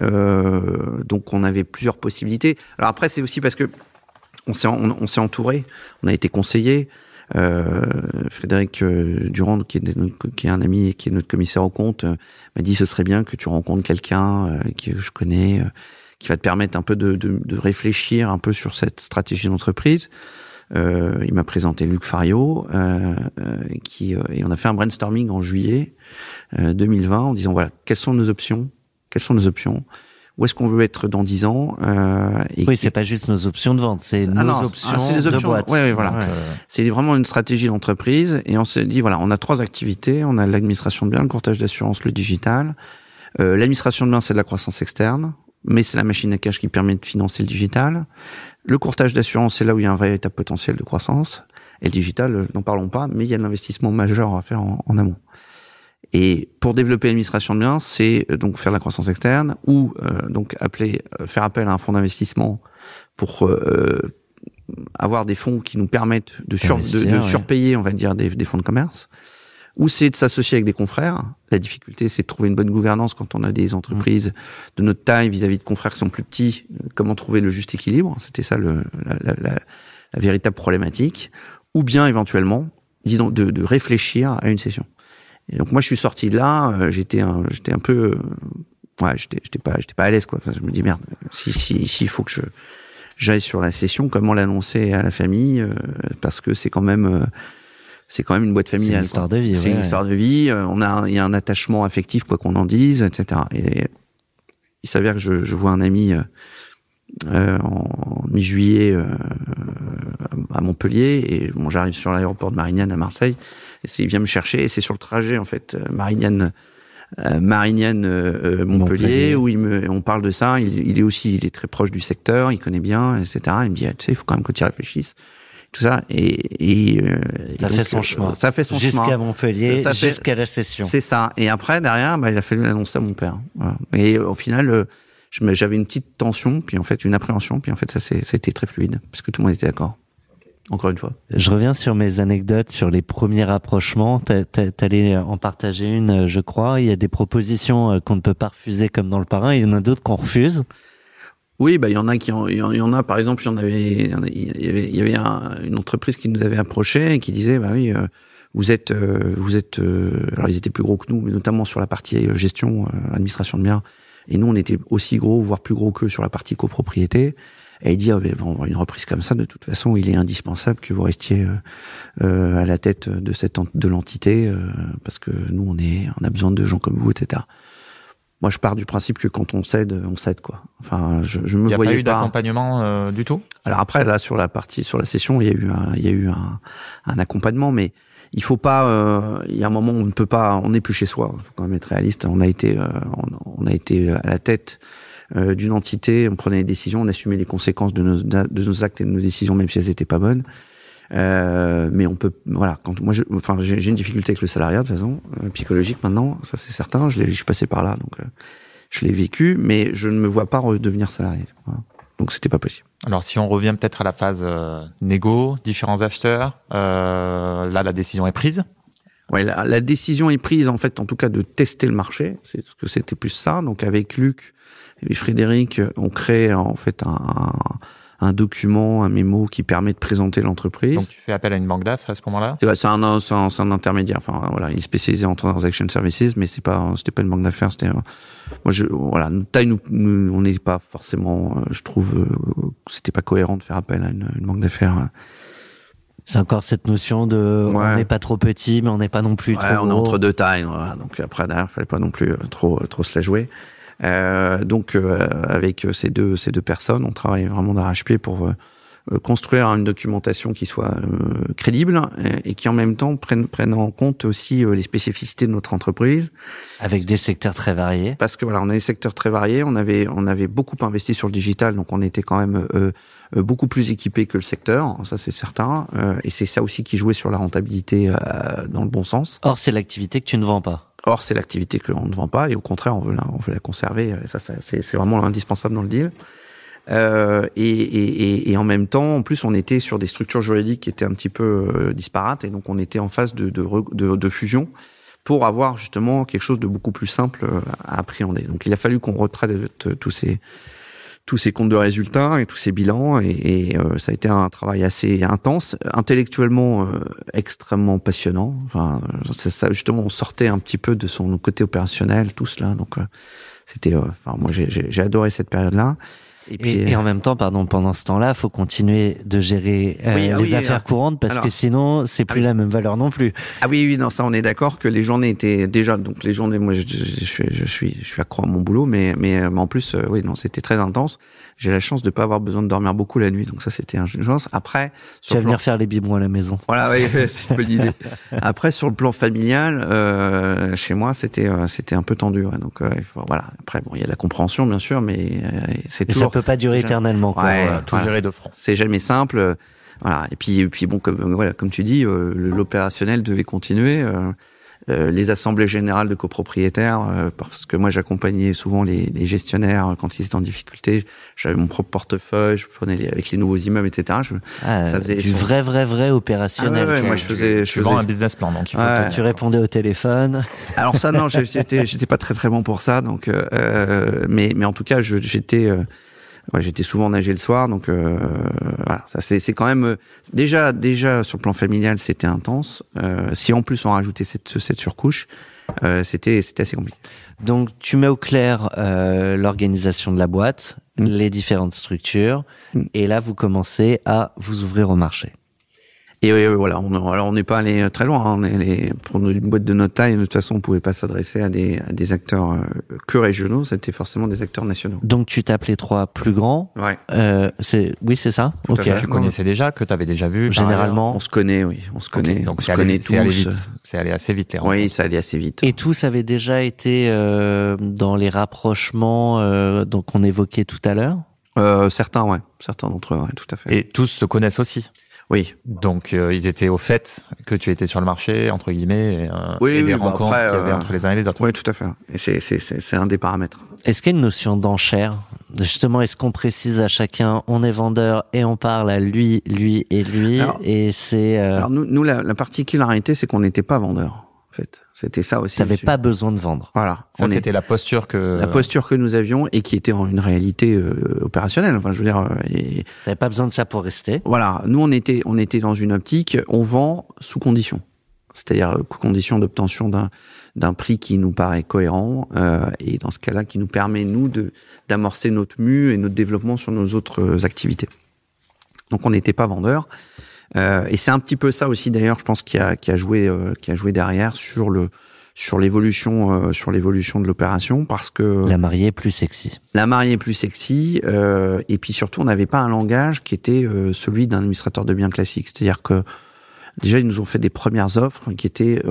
Euh, donc on avait plusieurs possibilités. Alors après c'est aussi parce que on s'est on, on s'est entouré, on a été conseillé. Euh, Frédéric euh, Durand, qui est, qui est un ami et qui est notre commissaire au compte, euh, m'a dit ce serait bien que tu rencontres quelqu'un que je connais, qui va te permettre un peu de, de, de réfléchir un peu sur cette stratégie d'entreprise. Euh, il m'a présenté Luc Fario, euh, qui et on a fait un brainstorming en juillet 2020 en disant voilà quelles sont nos options, quelles sont nos options, où est-ce qu'on veut être dans 10 ans euh, et Oui, c'est pas juste nos options de vente, c'est ah nos options, ah, les options de boîte. Oui, voilà. C'est vraiment une stratégie d'entreprise et on s'est dit voilà, on a trois activités, on a l'administration de biens, le courtage d'assurance, le digital. Euh, l'administration de biens, c'est de la croissance externe, mais c'est la machine à cash qui permet de financer le digital. Le courtage d'assurance, c'est là où il y a un véritable potentiel de croissance. Et le digital, euh, n'en parlons pas, mais il y a de l'investissement majeur à faire en, en amont. Et pour développer l'administration de biens, c'est euh, donc faire la croissance externe ou euh, donc appeler, faire appel à un fonds d'investissement pour avoir des fonds qui nous permettent de, de, surpayer, on va dire, des, des fonds de commerce. Ou c'est de s'associer avec des confrères. La difficulté, c'est de trouver une bonne gouvernance quand on a des entreprises mmh. de notre taille vis-à-vis de confrères qui sont plus petits. Comment trouver le juste équilibre? C'était ça le, la, la, la, la, véritable problématique. Ou bien éventuellement de, de réfléchir à une session. Et donc moi je suis sorti de là, euh, j'étais un, j'étais un peu, euh, ouais, j'étais, j'étais pas, j'étais pas à l'aise quoi. Enfin, je me dis merde, si, si, si, il faut que je j'aille sur la session, comment l'annoncer à la famille, euh, parce que c'est quand même, c'est quand même une boîte familiale. C'est une histoire de vie. C'est une histoire de vie. on a, il y a un attachement affectif quoi qu'on en dise, etc. Et il s'avère que je, je vois un ami. Euh, en mi-juillet euh, à Montpellier et bon j'arrive sur l'aéroport de Marignane à Marseille il vient me chercher et c'est sur le trajet en fait euh, Marignane euh, Marignane euh, Montpellier, où il me, on parle de ça. Il, il, est aussi, il est très proche du secteur, il connaît bien, etc. Il me dit, ah, tu sais, il faut quand même que tu y réfléchisses, tout ça. Et, et ça fait son chemin. Ça fait son chemin jusqu'à Montpellier, jusqu'à la session. C'est ça. Et après, derrière, bah, il a fallu l'annoncer à mon père. Voilà. Et au final, j'avais une petite tension, puis en fait une appréhension, puis en fait ça, c'était très fluide, parce que tout le monde était d'accord encore une fois. Je reviens sur mes anecdotes, sur les premiers rapprochements. T'allais en partager une, je crois. Il y a des propositions euh, qu'on ne peut pas refuser comme dans le parrain. Il y en a d'autres qu'on refuse. Oui, bah il y en a qui, il y en a par exemple, il y en avait, il y avait, il y avait une entreprise qui nous avait approché et qui disait, bah oui, euh, vous êtes, euh, vous êtes, alors ils étaient plus gros que nous, mais notamment sur la partie gestion, administration de biens. Et nous, on était aussi gros, voire plus gros que sur la partie copropriété et dire oh, bon, une reprise comme ça, de toute façon, il est indispensable que vous restiez euh, euh à la tête de cette de l'entité euh, parce que nous, on est, on a besoin de gens comme vous, etc. Moi, je pars du principe que quand on cède, on cède quoi. Enfin, je, je me il y a pas eu d'accompagnement euh, du tout? Alors après, là, sur la partie, sur la session, il y a eu un, il y a eu un, un accompagnement, mais il faut pas. euh, Il y a un moment où on ne peut pas. On n'est plus chez soi. Il faut quand même être réaliste. On a été, euh, on, on a été à la tête euh, d'une entité. On prenait des décisions, on assumait les conséquences de nos, de nos actes et de nos décisions, même si elles étaient pas bonnes. Euh, mais on peut, voilà. Quand moi, je, enfin, j'ai j'ai une difficulté avec le salariat de toute façon euh, psychologique maintenant. Ça, c'est certain. Je, l'ai- je suis passé par là, donc euh, je l'ai vécu, mais je ne me vois pas redevenir salarié. Voilà. Donc, c'était pas possible. Alors si on revient peut-être à la phase euh, négo, différents acheteurs, euh, là la décision est prise. Ouais, la, la décision est prise en fait, en tout cas, de tester le marché. C'est ce que c'était plus ça. Donc avec Luc et Frédéric, on crée en fait un, un document, un mémo qui permet de présenter l'entreprise. Donc tu fais appel à une banque d'AF à ce moment-là? C'est c'est un, c'est un, c'est un intermédiaire. Enfin voilà, il est spécialisé en transaction services, mais c'est pas, c'était pas une banque d'affaires. C'était, euh, moi je, voilà, taille, nous, nous- on n'est pas forcément, euh, je trouve, euh, que c'était pas cohérent de faire appel à une, une banque d'affaires. C'est encore cette notion de on n'est pas trop petit, mais on n'est pas non plus Ouais, trop on est gros. entre deux tailles, voilà. donc après derrière, fallait pas non plus euh, trop trop se la jouer. Euh, donc euh, avec ces deux ces deux personnes, on travaille vraiment d'arrache-pied pour euh, construire une documentation qui soit euh, crédible et, et qui en même temps prenne prenne en compte aussi euh, les spécificités de notre entreprise Avec des secteurs très variés. parce que voilà, on a des secteurs très variés, on avait on avait beaucoup investi sur le digital, donc on était quand même euh, euh, beaucoup plus équipé que le secteur, ça c'est certain, euh, et c'est ça aussi qui jouait sur la rentabilité euh, dans le bon sens. Or, c'est l'activité que tu ne vends pas. Or, c'est l'activité que l'on ne vend pas et au contraire, on veut la, on veut la conserver. Et Ça, c'est vraiment indispensable dans le deal. Euh, et, et, et, en même temps, en plus, on était sur des structures juridiques qui étaient un petit peu euh, disparates et donc on était en phase de, de, de, de fusion pour avoir justement quelque chose de beaucoup plus simple euh, à appréhender. Donc, il a fallu qu'on retraite tous ces tous ces comptes de résultats et tous ces bilans et, et, euh, ça a été un travail assez intense, intellectuellement euh, extrêmement passionnant. Enfin, ça, justement, on sortait un petit peu de son côté opérationnel, tout cela. Donc, euh, c'était, euh, enfin, moi, j'ai adoré cette période-là. Et puis, Et, et en même temps, pardon, pendant ce temps-là, faut continuer de gérer euh, Oui, ah les oui, affaires ah. courantes parce Alors- que sinon, c'est plus oui. la même valeur non plus. Ah oui, oui, non, ça, on est d'accord que les journées étaient déjà, donc les journées, moi, je, suis, je suis, je suis accro à mon boulot, mais, mais, euh, mais en plus, euh, oui, non, c'était très intense. J'ai la chance de pas avoir besoin de dormir beaucoup la nuit, donc ça, c'était une chance. Après, Tu vas plan- venir faire les biberons à la maison. Voilà, oui, [laughs] c'est une bonne idée. Après, sur le plan familial, euh, chez moi, c'était, euh, c'était un peu tendu. ouais. donc, euh, voilà. Après, bon, il y a de la compréhension, bien sûr, mais euh, c'est toujours, peut pas durer éternellement. Quoi. Ouais. Voilà, tout voilà. géré de front. c'est jamais simple. euh, Voilà. Et puis, et puis bon, comme, voilà, comme tu dis, euh, l'opérationnel devait continuer. euh, euh, les assemblées générales de copropriétaires, euh, parce que moi j'accompagnais souvent les, les gestionnaires quand ils étaient en difficulté. J'avais mon propre portefeuille, je prenais les, avec les nouveaux immeubles, etc. Je, Ah, ça faisait du son- vrai, vrai, vrai opérationnel. Ah ouais, ouais, moi, je faisais, je vends faisais- un business plan, donc il faut Ouais. te- tu répondais au téléphone. [laughs] Alors ça non, j'ai- j'étais j'étais pas très très bon pour ça donc euh, euh, mais mais en tout cas je- j'étais euh, ouais, j'étais souvent nager le soir donc euh, voilà, ça c'est c'est quand même euh, déjà déjà sur le plan familial, c'était intense. Euh, si en plus on rajoutait cette cette surcouche, euh, c'était c'était assez compliqué. Donc, tu mets au clair euh, l'organisation de la boîte, Mm. les différentes structures, Mm. et là, vous commencez à vous ouvrir au marché. Et euh, voilà, on, alors on n'est pas allé très loin. hein. On est allé, pour une boîte de notre taille, de toute façon, on pouvait pas s'adresser à des, à des acteurs euh, que régionaux. C'était forcément des acteurs nationaux. Donc, tu tapes les trois plus grands. Ouais. Euh, c'est oui, c'est ça? Tout à Ok. fait. Tu connaissais déjà, que tu avais déjà vu. Généralement. On se connaît, oui, on se connaît, Ok, donc on c'est se allé, connaît tous. vite. C'est allé assez vite les Oui, rencontres. ça allait assez vite. Et tous avaient déjà été euh, dans les rapprochements euh, donc on évoquait tout à l'heure? Euh, certains, ouais, certains d'entre eux, ouais, tout à fait. Et tous se connaissent aussi. Oui, Donc euh, ils étaient au fait que tu étais sur le marché entre guillemets et, euh, Oui, et oui, les bah rencontres après, qu'il y avait euh, entre les uns et les autres. oui, tout à fait. Et c'est c'est c'est c'est un des paramètres. Est-ce qu'il y a une notion d'enchère? Justement, est-ce qu'on précise à chacun on est vendeur et on parle à lui, lui et lui Alors- et c'est euh, Alors nous, nous la, la particularité, c'est qu'on n'était pas vendeurs. En fait, c'était ça aussi. t'avais pas besoin de vendre. Voilà. Ça c'était la posture que la posture que nous avions et qui était en une réalité euh, opérationnelle. Enfin, je veux dire, euh, et, T'avais pas besoin de ça pour rester. voilà. Nous, on était, on était dans une optique, on vend sous condition, c'est-à-dire euh, condition d'obtention d'un d'un prix qui nous paraît cohérent euh, et dans ce cas-là, qui nous permet nous de d'amorcer notre mue et notre développement sur nos autres euh, activités. Donc, on n'était pas vendeur. Euh, et c'est un petit peu ça aussi, d'ailleurs, je pense, qui a, qui a joué, euh, qui a joué derrière sur le sur l'évolution euh, sur l'évolution de l'opération parce que La mariée plus sexy. la mariée est plus sexy euh, et puis surtout on n'avait pas un langage qui était euh, celui d'un administrateur de biens classique c'est-à-dire que déjà ils nous ont fait des premières offres qui étaient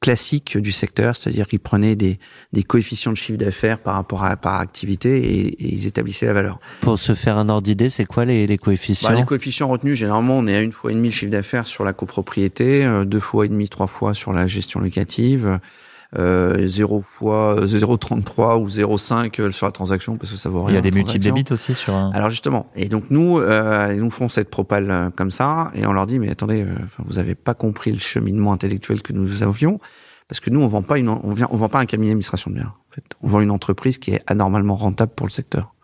classiques du secteur, c'est-à-dire qu'ils prenaient des, des coefficients de chiffre d'affaires par rapport à par activité et, et, ils établissaient la valeur. Pour se faire un ordre d'idée, c'est quoi les, les coefficients? Bah, Les coefficients retenus, généralement, on est à une fois et demi le chiffre d'affaires sur la copropriété, deux fois et demi, trois fois sur la gestion locative, euh, 0 fois 0,33 ou 0,5 sur la transaction parce que ça vaut rien. Il y a des multiples débits aussi sur. Un... Alors justement, et donc nous, euh, nous font cette propale euh, comme ça et on leur dit mais attendez, euh, vous avez pas compris le cheminement intellectuel que nous avions parce que nous on vend pas une, on vient, on vend pas un cabinet d'administration de biens. En fait, on vend une entreprise qui est anormalement rentable pour le secteur.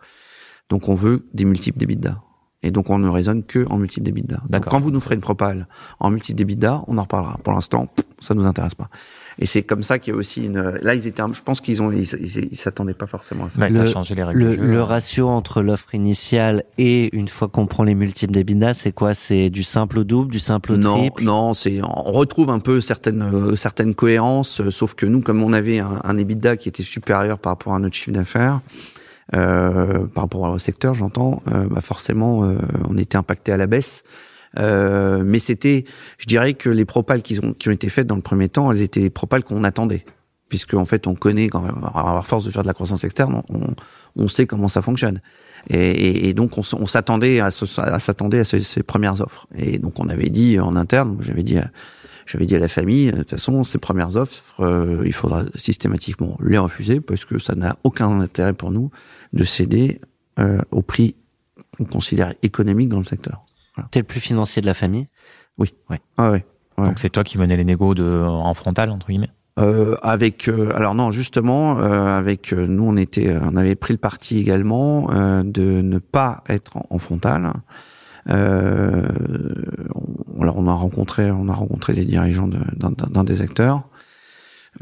Donc on veut des multiples d'EBITDA. Et donc on ne raisonne que en multiple d'EBITDA. Donc quand vous nous ferez une propale en multiple d'EBITDA, on en reparlera. Pour l'instant, ça nous intéresse pas. Et c'est comme ça qu'il y a aussi une. Là, ils étaient. Je pense qu'ils ont. Ils, ils, s'attendaient pas forcément à ça. le, changé les règles le, le, ratio entre l'offre initiale et une fois qu'on prend les multiples d'EBITDA, c'est quoi? C'est du simple au double, du simple au triple? Non, non. C'est. On retrouve un peu certaines euh, certaines cohérences, euh, sauf que nous, comme on avait un, un EBITDA qui était supérieur par rapport à notre chiffre d'affaires. Euh, par rapport au secteur, j'entends, euh, bah forcément, euh, on était impacté à la baisse. Euh, mais c'était, je dirais que les propales qui ont, qui ont été faites dans le premier temps, elles étaient les propales qu'on attendait. Puisque, en fait, on connaît quand même, à force de faire de la croissance externe, on, on sait comment ça fonctionne. Et, et, et donc, on, s'attendait à, à s'attendait à ces, ces, premières offres. Et donc, on avait dit en interne, j'avais dit, j'avais dit à la famille, de toute façon, ces premières offres, euh, il faudra systématiquement les refuser parce que ça n'a aucun intérêt pour nous de céder euh, au prix qu'on considère économique dans le secteur. Voilà. T'es le plus financier de la famille? Oui. Ouais. Ah ouais. ouais. Donc c'est toi qui menais les négos de en frontal entre guillemets? Euh, avec euh, alors non justement euh, avec euh, nous on était on avait pris le parti également euh, de ne pas être en, en frontal. on, on a rencontré on a rencontré les dirigeants d'un des acteurs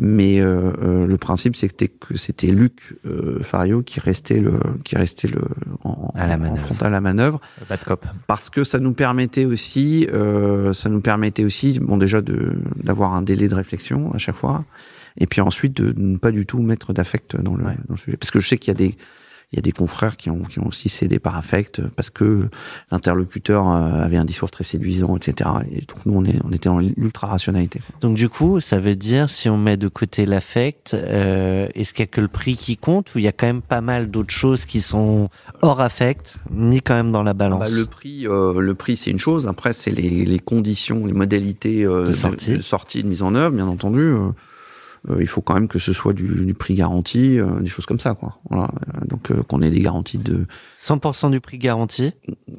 mais euh, euh, le principe c'était que c'était Luc euh, Fario qui restait le qui restait le en, à la en frontal à la manœuvre. Bad cop. Parce que ça nous permettait aussi euh, ça nous permettait aussi bon déjà de d'avoir un délai de réflexion à chaque fois. Et puis ensuite de ne pas du tout mettre d'affect dans le, Ouais. dans le sujet. Parce que je sais qu'il y a des il y a des confrères qui ont, qui ont aussi cédé par affect parce que l'interlocuteur euh, avait un discours très séduisant, etc. Et donc nous, on, est, on était en ultra rationalité. Donc du coup, ça veut dire si on met de côté l'affect, euh, est-ce qu'il y a que le prix qui compte ou il y a quand même pas mal d'autres choses qui sont hors affect, mis quand même dans la balance? Bah, Le prix, euh, le prix, c'est une chose. Après, c'est les, les conditions, les modalités euh, de, sortie. de, de, sortie, de mise en œuvre, bien entendu. Euh, il faut quand même que ce soit du, du prix garanti, euh, des choses comme ça, quoi. Voilà. Donc euh, qu'on ait des garanties de 100% du prix garanti.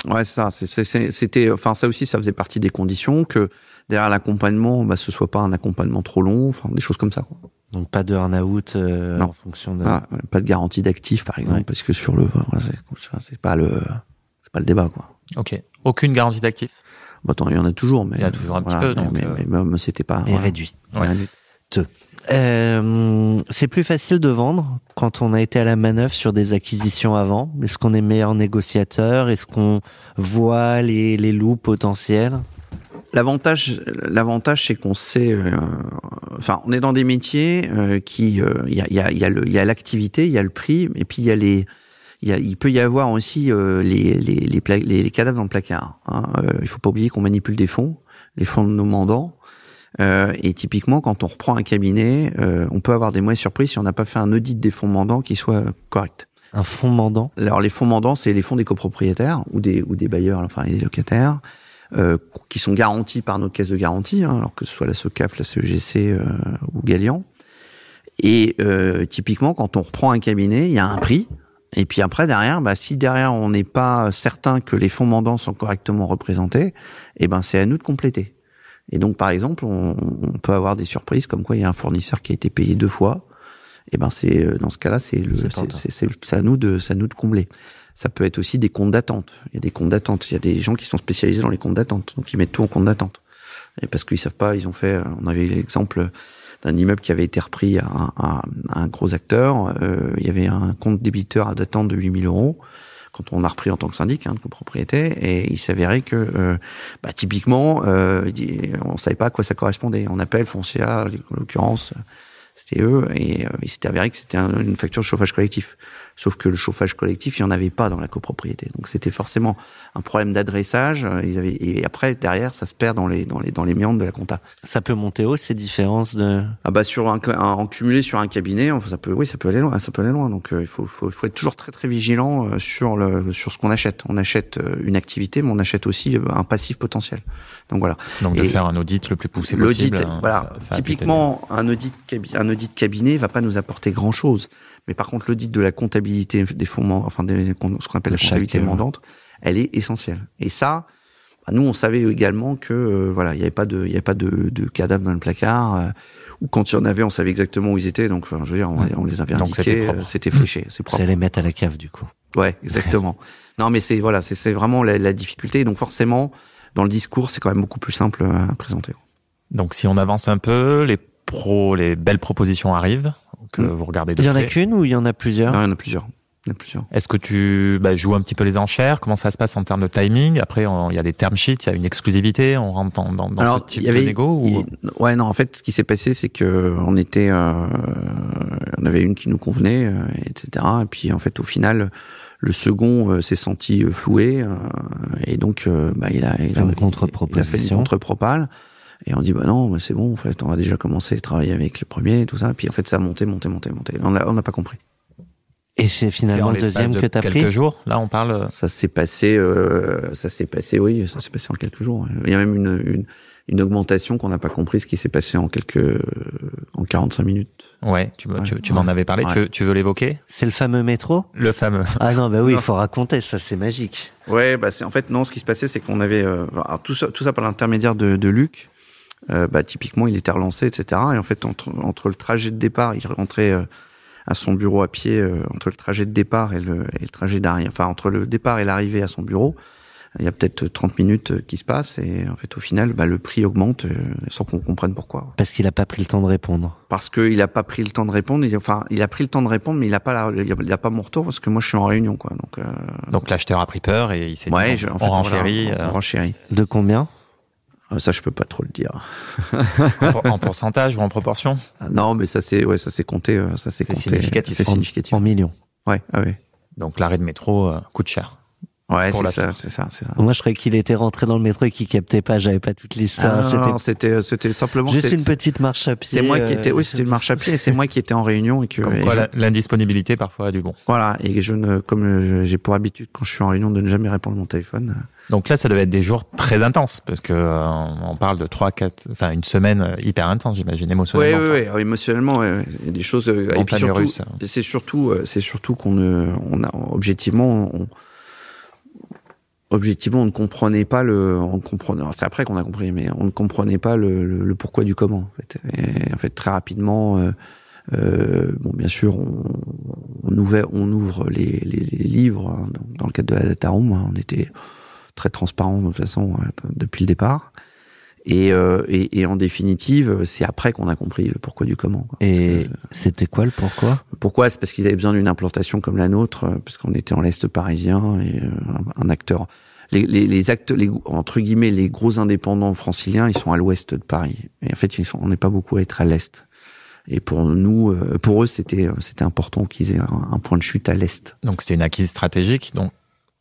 Ouais, ça. C'était, enfin ça aussi, ça faisait partie des conditions que derrière l'accompagnement, bah, ce soit pas un accompagnement trop long, enfin des choses comme ça. Quoi. Donc pas de earn-out euh, non. en fonction de. Ah, pas de garantie d'actif, par exemple, ouais. parce que sur le, voilà, c'est pas le, c'est pas le débat, quoi. Ok. Aucune garantie d'actif. Bon, attends, il y en a toujours, mais il y a toujours un voilà, petit peu, donc mais, euh... mais, mais c'était pas. Et voilà. réduit. Ouais. Euh, c'est plus facile de vendre quand on a été à la manœuvre sur des acquisitions avant. Est-ce qu'on est meilleur négociateur? Est-ce qu'on voit les, les loups potentiels? L'avantage, l'avantage, c'est qu'on sait. Euh, enfin, on est dans des métiers euh, qui, il y a, y y a le, y a l'activité, il y a le prix, et puis il y a les, il, peut y avoir aussi euh, les, les, les, les, les, cadavres dans le placard. Hein. il faut pas oublier qu'on manipule des fonds, les fonds de nos mandants. Euh, et typiquement, quand on reprend un cabinet, euh, on peut avoir des mauvaises surprises si on n'a pas fait un audit des fonds mandants qui soit correct. Un fonds mandant? Alors les fonds mandants, c'est les fonds des copropriétaires ou des ou des bailleurs, enfin des locataires, euh, qui sont garantis par notre caisse de garantie, hein, alors que ce soit la SOCAF, la CEGC euh, ou Gallian. Et euh, typiquement, quand on reprend un cabinet, il y a un prix. Et puis après, derrière, bah, si derrière on n'est pas certain que les fonds mandants sont correctement représentés, eh ben c'est à nous de compléter. Et donc, par exemple, on, on, peut avoir des surprises comme quoi il y a un fournisseur qui a été payé deux fois. Et ben, c'est dans ce cas-là, c'est le, c'est à nous de, à nous de combler. Ça peut être aussi des comptes d'attente. Il y a des comptes d'attente. Il y a des gens qui sont spécialisés dans les comptes d'attente, donc ils mettent tout en compte d'attente. Et parce qu'ils savent pas, ils ont fait. On avait l'exemple d'un immeuble qui avait été repris à un, à un gros acteur. Euh, il y avait un compte débiteur d'attente de 8000 euros quand on a repris en tant que syndic hein, de copropriété et il s'avérait que euh, bah, typiquement euh, on savait pas à quoi ça correspondait on appelle Foncia en l'occurrence C'était eux, et euh, il s'était avéré que c'était une facture de chauffage collectif. Sauf que le chauffage collectif, il n'y en avait pas dans la copropriété. Donc c'était forcément un problème d'adressage. Ils avaient, et après, derrière, ça se perd dans les, dans les, dans les méandres de la compta. Ça peut monter haut, ces différences de... Ah bah, sur un, en cumulé sur un cabinet, ça peut, oui, ça peut aller loin, ça peut aller loin. Donc, euh, il faut, faut, faut être toujours très, très vigilant euh, sur le, sur ce qu'on achète. On achète une activité, mais on achète aussi un passif potentiel. Donc voilà. Donc de faire un audit le plus poussé possible. L'audit, voilà. Typiquement, un audit, un audit cabinet va pas nous apporter grand chose. Mais par contre, l'audit de la comptabilité des fonds, enfin ce qu'on appelle la comptabilité mandante, elle est essentielle. Et ça, bah, nous, on savait également que euh, voilà, il n'y avait pas de, il y avait pas de, de cadavres dans le placard. Euh, ou quand il y en avait, on savait exactement où ils étaient. Donc, enfin, je veux dire, on, les avait indiqués. C'était euh, fléché. C'est propre. C'est les mettre à la cave, du coup. Ouais, exactement. [laughs] non, mais c'est voilà, c'est vraiment la, la, difficulté. Donc forcément, dans le discours, c'est quand même beaucoup plus simple à présenter. Donc, si on avance un peu, les pros, les belles propositions arrivent que mm. vous regardez. il y en a qu'une ou il y en a plusieurs Il y en a plusieurs. plusieurs. Est-ce que tu bah, joues un petit peu les enchères? Comment ça se passe en termes de timing? Après, il y a des term sheets, il y a une exclusivité. On rentre dans, dans, dans ce type de négo ou... Ouais, non. En fait, ce qui s'est passé, c'est que on était, euh, on avait une qui nous convenait, euh, etc. Et puis, en fait, au final, le second euh, s'est senti floué et donc, bah, il a, il a, une contre-proposition. Et on dit bah non, c'est bon, en fait, on a déjà commencé à travailler avec le premier et tout ça. Puis en fait, ça a monté, monté, monté, monté. On n'a on n'a pas compris. Et c'est finalement le deuxième que tu as pris. Quelques jours, là, on parle. Ça s'est passé, euh, ça s'est passé, oui, ça s'est passé en quelques jours. Il y a même une une, une augmentation qu'on n'a pas compris, ce qui s'est passé en quelques en 45 minutes. Ouais, tu, tu, tu m'en avais parlé. Tu, tu veux l'évoquer? C'est le fameux métro? Le fameux. Ah non, bah oui, [laughs] il faut raconter. Ça, c'est magique. Ouais, bah c'est en fait non. Ce qui se passait, c'est qu'on avait euh, tout ça, tout ça par l'intermédiaire de, de Luc euh, bah, typiquement, il était relancé, etc. Et en fait, entre, entre le trajet de départ, il rentrait euh, à son bureau à pied, euh, entre le trajet de départ et le, et le trajet d'arrivée, enfin, entre le départ et l'arrivée à son bureau, il y a peut-être 30 minutes qui se passent et en fait au final bah, le prix augmente sans qu'on comprenne pourquoi. Parce qu'il a pas pris le temps de répondre. Parce qu'il a pas pris le temps de répondre. Il, enfin, il a pris le temps de répondre, mais il a pas la, il a, pas mon retour parce que moi je suis en réunion quoi. Donc donc l'acheteur a pris peur et il s'est ouais, dit je, en fait, on renchérit. on renchérit. De combien? Ça, je peux pas trop le dire. en pourcentage ou en proportion? Ah, Non, mais ça c'est ouais, ça c'est compté, euh, ça c'est compté. Significatif. C'est significatif. En millions. Ouais, ah ouais. Donc l'arrêt de métro euh, coûte cher. Ouais, c'est ça, c'est ça, c'est ça. Moi, je croyais qu'il était rentré dans le métro et qu'il captait pas. J'avais pas toute l'histoire. Ah, c'était, euh, c'était simplement. Juste une petite marche à pied. C'est moi qui étais, oui, c'était une marche à pied. et C'est moi qui étais en réunion et que. L'indisponibilité parfois a du bon. Voilà, et je ne, comme j'ai pour habitude quand je suis en réunion de ne jamais répondre à mon téléphone. Donc là, ça devait être des jours très intenses parce que euh, on parle de trois, quatre, enfin une semaine euh, hyper intense, j'imagine émotionnellement. Oui, oui, oui, émotionnellement, il y a des choses. et puis surtout, c'est surtout, c'est surtout qu'on, on a objectivement, on, objectivement, on ne comprenait pas le, on comprenait. C'est après qu'on a compris, mais on ne comprenait pas le, le, pourquoi du comment. En fait, et en fait très rapidement. Euh, euh, bon, bien sûr, on, on, ouvre, on ouvre les, les, les livres hein, dans le cadre de la data room. Hein, on était très transparent de toute façon euh, depuis le départ. Et, euh, et, et, en définitive, c'est après qu'on a compris le pourquoi du comment. Quoi. Et c'était quoi le pourquoi? Pourquoi? C'est parce qu'ils avaient besoin d'une implantation comme la nôtre, euh, parce qu'on était en l'est parisien et euh, un acteur. Les, les, les actes, les, entre guillemets, les gros indépendants franciliens, ils sont à l'ouest de Paris. Et en fait, ils sont, on n'est pas beaucoup à être à l'est. Et pour nous, pour eux, c'était c'était important qu'ils aient un, un, point de chute à l'est. Donc c'était une acquise stratégique. Donc?